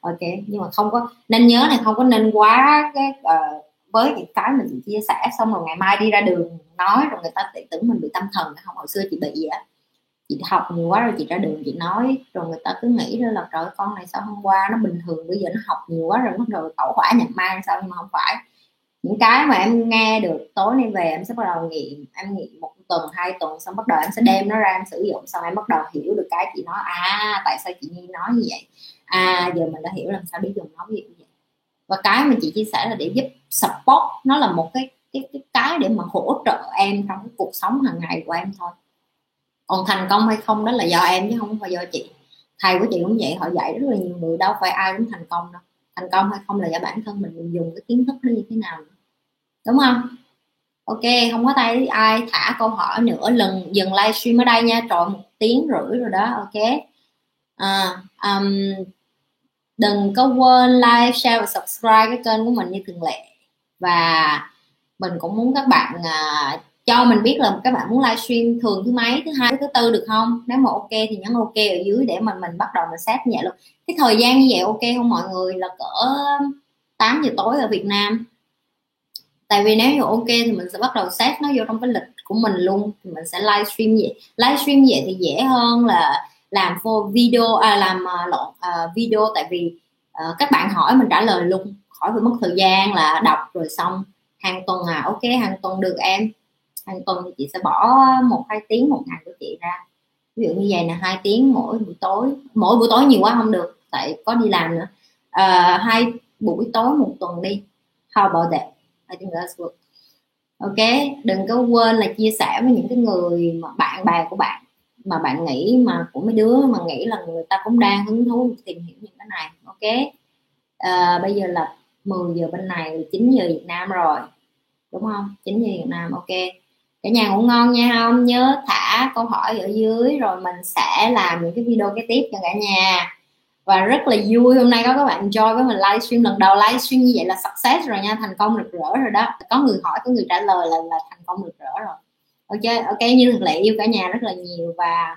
Ok nhưng mà không có nên nhớ này không có nên quá cái uh, với những cái mình chị chia sẻ xong rồi ngày mai đi ra đường nói rồi người ta tưởng mình bị tâm thần. Không hồi xưa chị bị vậy á chị học nhiều quá rồi chị ra đường chị nói rồi người ta cứ nghĩ đó là trời con này sao hôm qua nó bình thường bây giờ nó học nhiều quá rồi bắt đầu tẩu hỏa nhập ma sao nhưng mà không phải những cái mà em nghe được, tối nay về em sẽ bắt đầu nghiệm. Em nghiệm một tuần, hai tuần, xong bắt đầu em sẽ đem nó ra em sử dụng, xong em bắt đầu hiểu được cái chị nói à tại sao chị nhi nói như vậy? À giờ mình đã hiểu làm sao để dùng nó như vậy. Và cái mà chị chia sẻ là để giúp support, nó là một cái cái cái cái để mà hỗ trợ em trong cái cuộc sống hàng ngày của em thôi. Còn thành công hay không đó là do em chứ không phải do chị. Thầy của chị cũng vậy, họ dạy rất là nhiều người, đâu phải ai cũng thành công đâu thành công hay không là do bản thân mình, dùng cái kiến thức nó như thế nào đúng không? Ok không có tay ai thả câu hỏi nữa lần dừng livestream ở đây nha trọn một tiếng rưỡi rồi đó ok. À, um, đừng có quên like share và subscribe cái kênh của mình như thường lệ. Và mình cũng muốn các bạn uh, cho mình biết là các bạn muốn livestream thường thứ mấy thứ hai thứ tư được không? Nếu mà ok thì nhấn ok ở dưới để mà mình bắt đầu mình xét nhẹ luôn. Cái thời gian như vậy ok không mọi người? Là cỡ um, 8 giờ tối ở Việt Nam. Tại vì nếu như ok thì mình sẽ bắt đầu xét nó vô trong cái lịch của mình luôn. Thì mình sẽ livestream vậy. Livestream vậy thì dễ hơn là làm for video à, làm à, lộn à, video. Tại vì à, các bạn hỏi mình trả lời luôn. Khỏi phải mất thời gian là đọc rồi xong. Hàng tuần à ok hàng tuần được em hàng tuần thì chị sẽ bỏ một hai tiếng một ngày của chị ra. Ví dụ như vậy là hai tiếng mỗi buổi tối. Mỗi buổi tối nhiều quá không được tại có đi làm nữa. À, hai buổi tối một tuần đi. How about that? I think that's good. Ok đừng có quên là chia sẻ với những cái người mà bạn bè của bạn mà bạn nghĩ mà của mấy đứa mà nghĩ là người ta cũng đang hứng thú tìm hiểu những cái này. Ok? À, bây giờ là 10 giờ bên này 9 giờ Việt Nam rồi. Đúng không? 9 giờ Việt Nam ok cả nhà ngủ ngon nha, không? Nhớ thả câu hỏi ở dưới rồi mình sẽ làm những cái video kế tiếp cho cả nhà. Và rất là vui hôm nay có các bạn join với mình livestream. Lần đầu livestream như vậy là success rồi nha, thành công rực rỡ rồi đó. Có người hỏi, có người trả lời là là thành công rực rỡ rồi. Ok ok, như thường lệ yêu cả nhà rất là nhiều và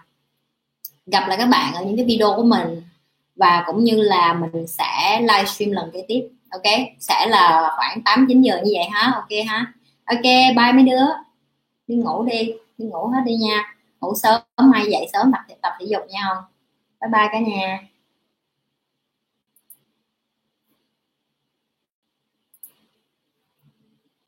gặp lại các bạn ở những cái video của mình. Và cũng như là mình sẽ livestream lần kế tiếp, ok? Sẽ là khoảng 8 9 giờ như vậy ha, ok ha? Ok, bye mấy đứa đi ngủ đi đi ngủ hết đi nha. Ngủ sớm mai dậy sớm tập tập thể dục nha. Không bye bye cả nhà.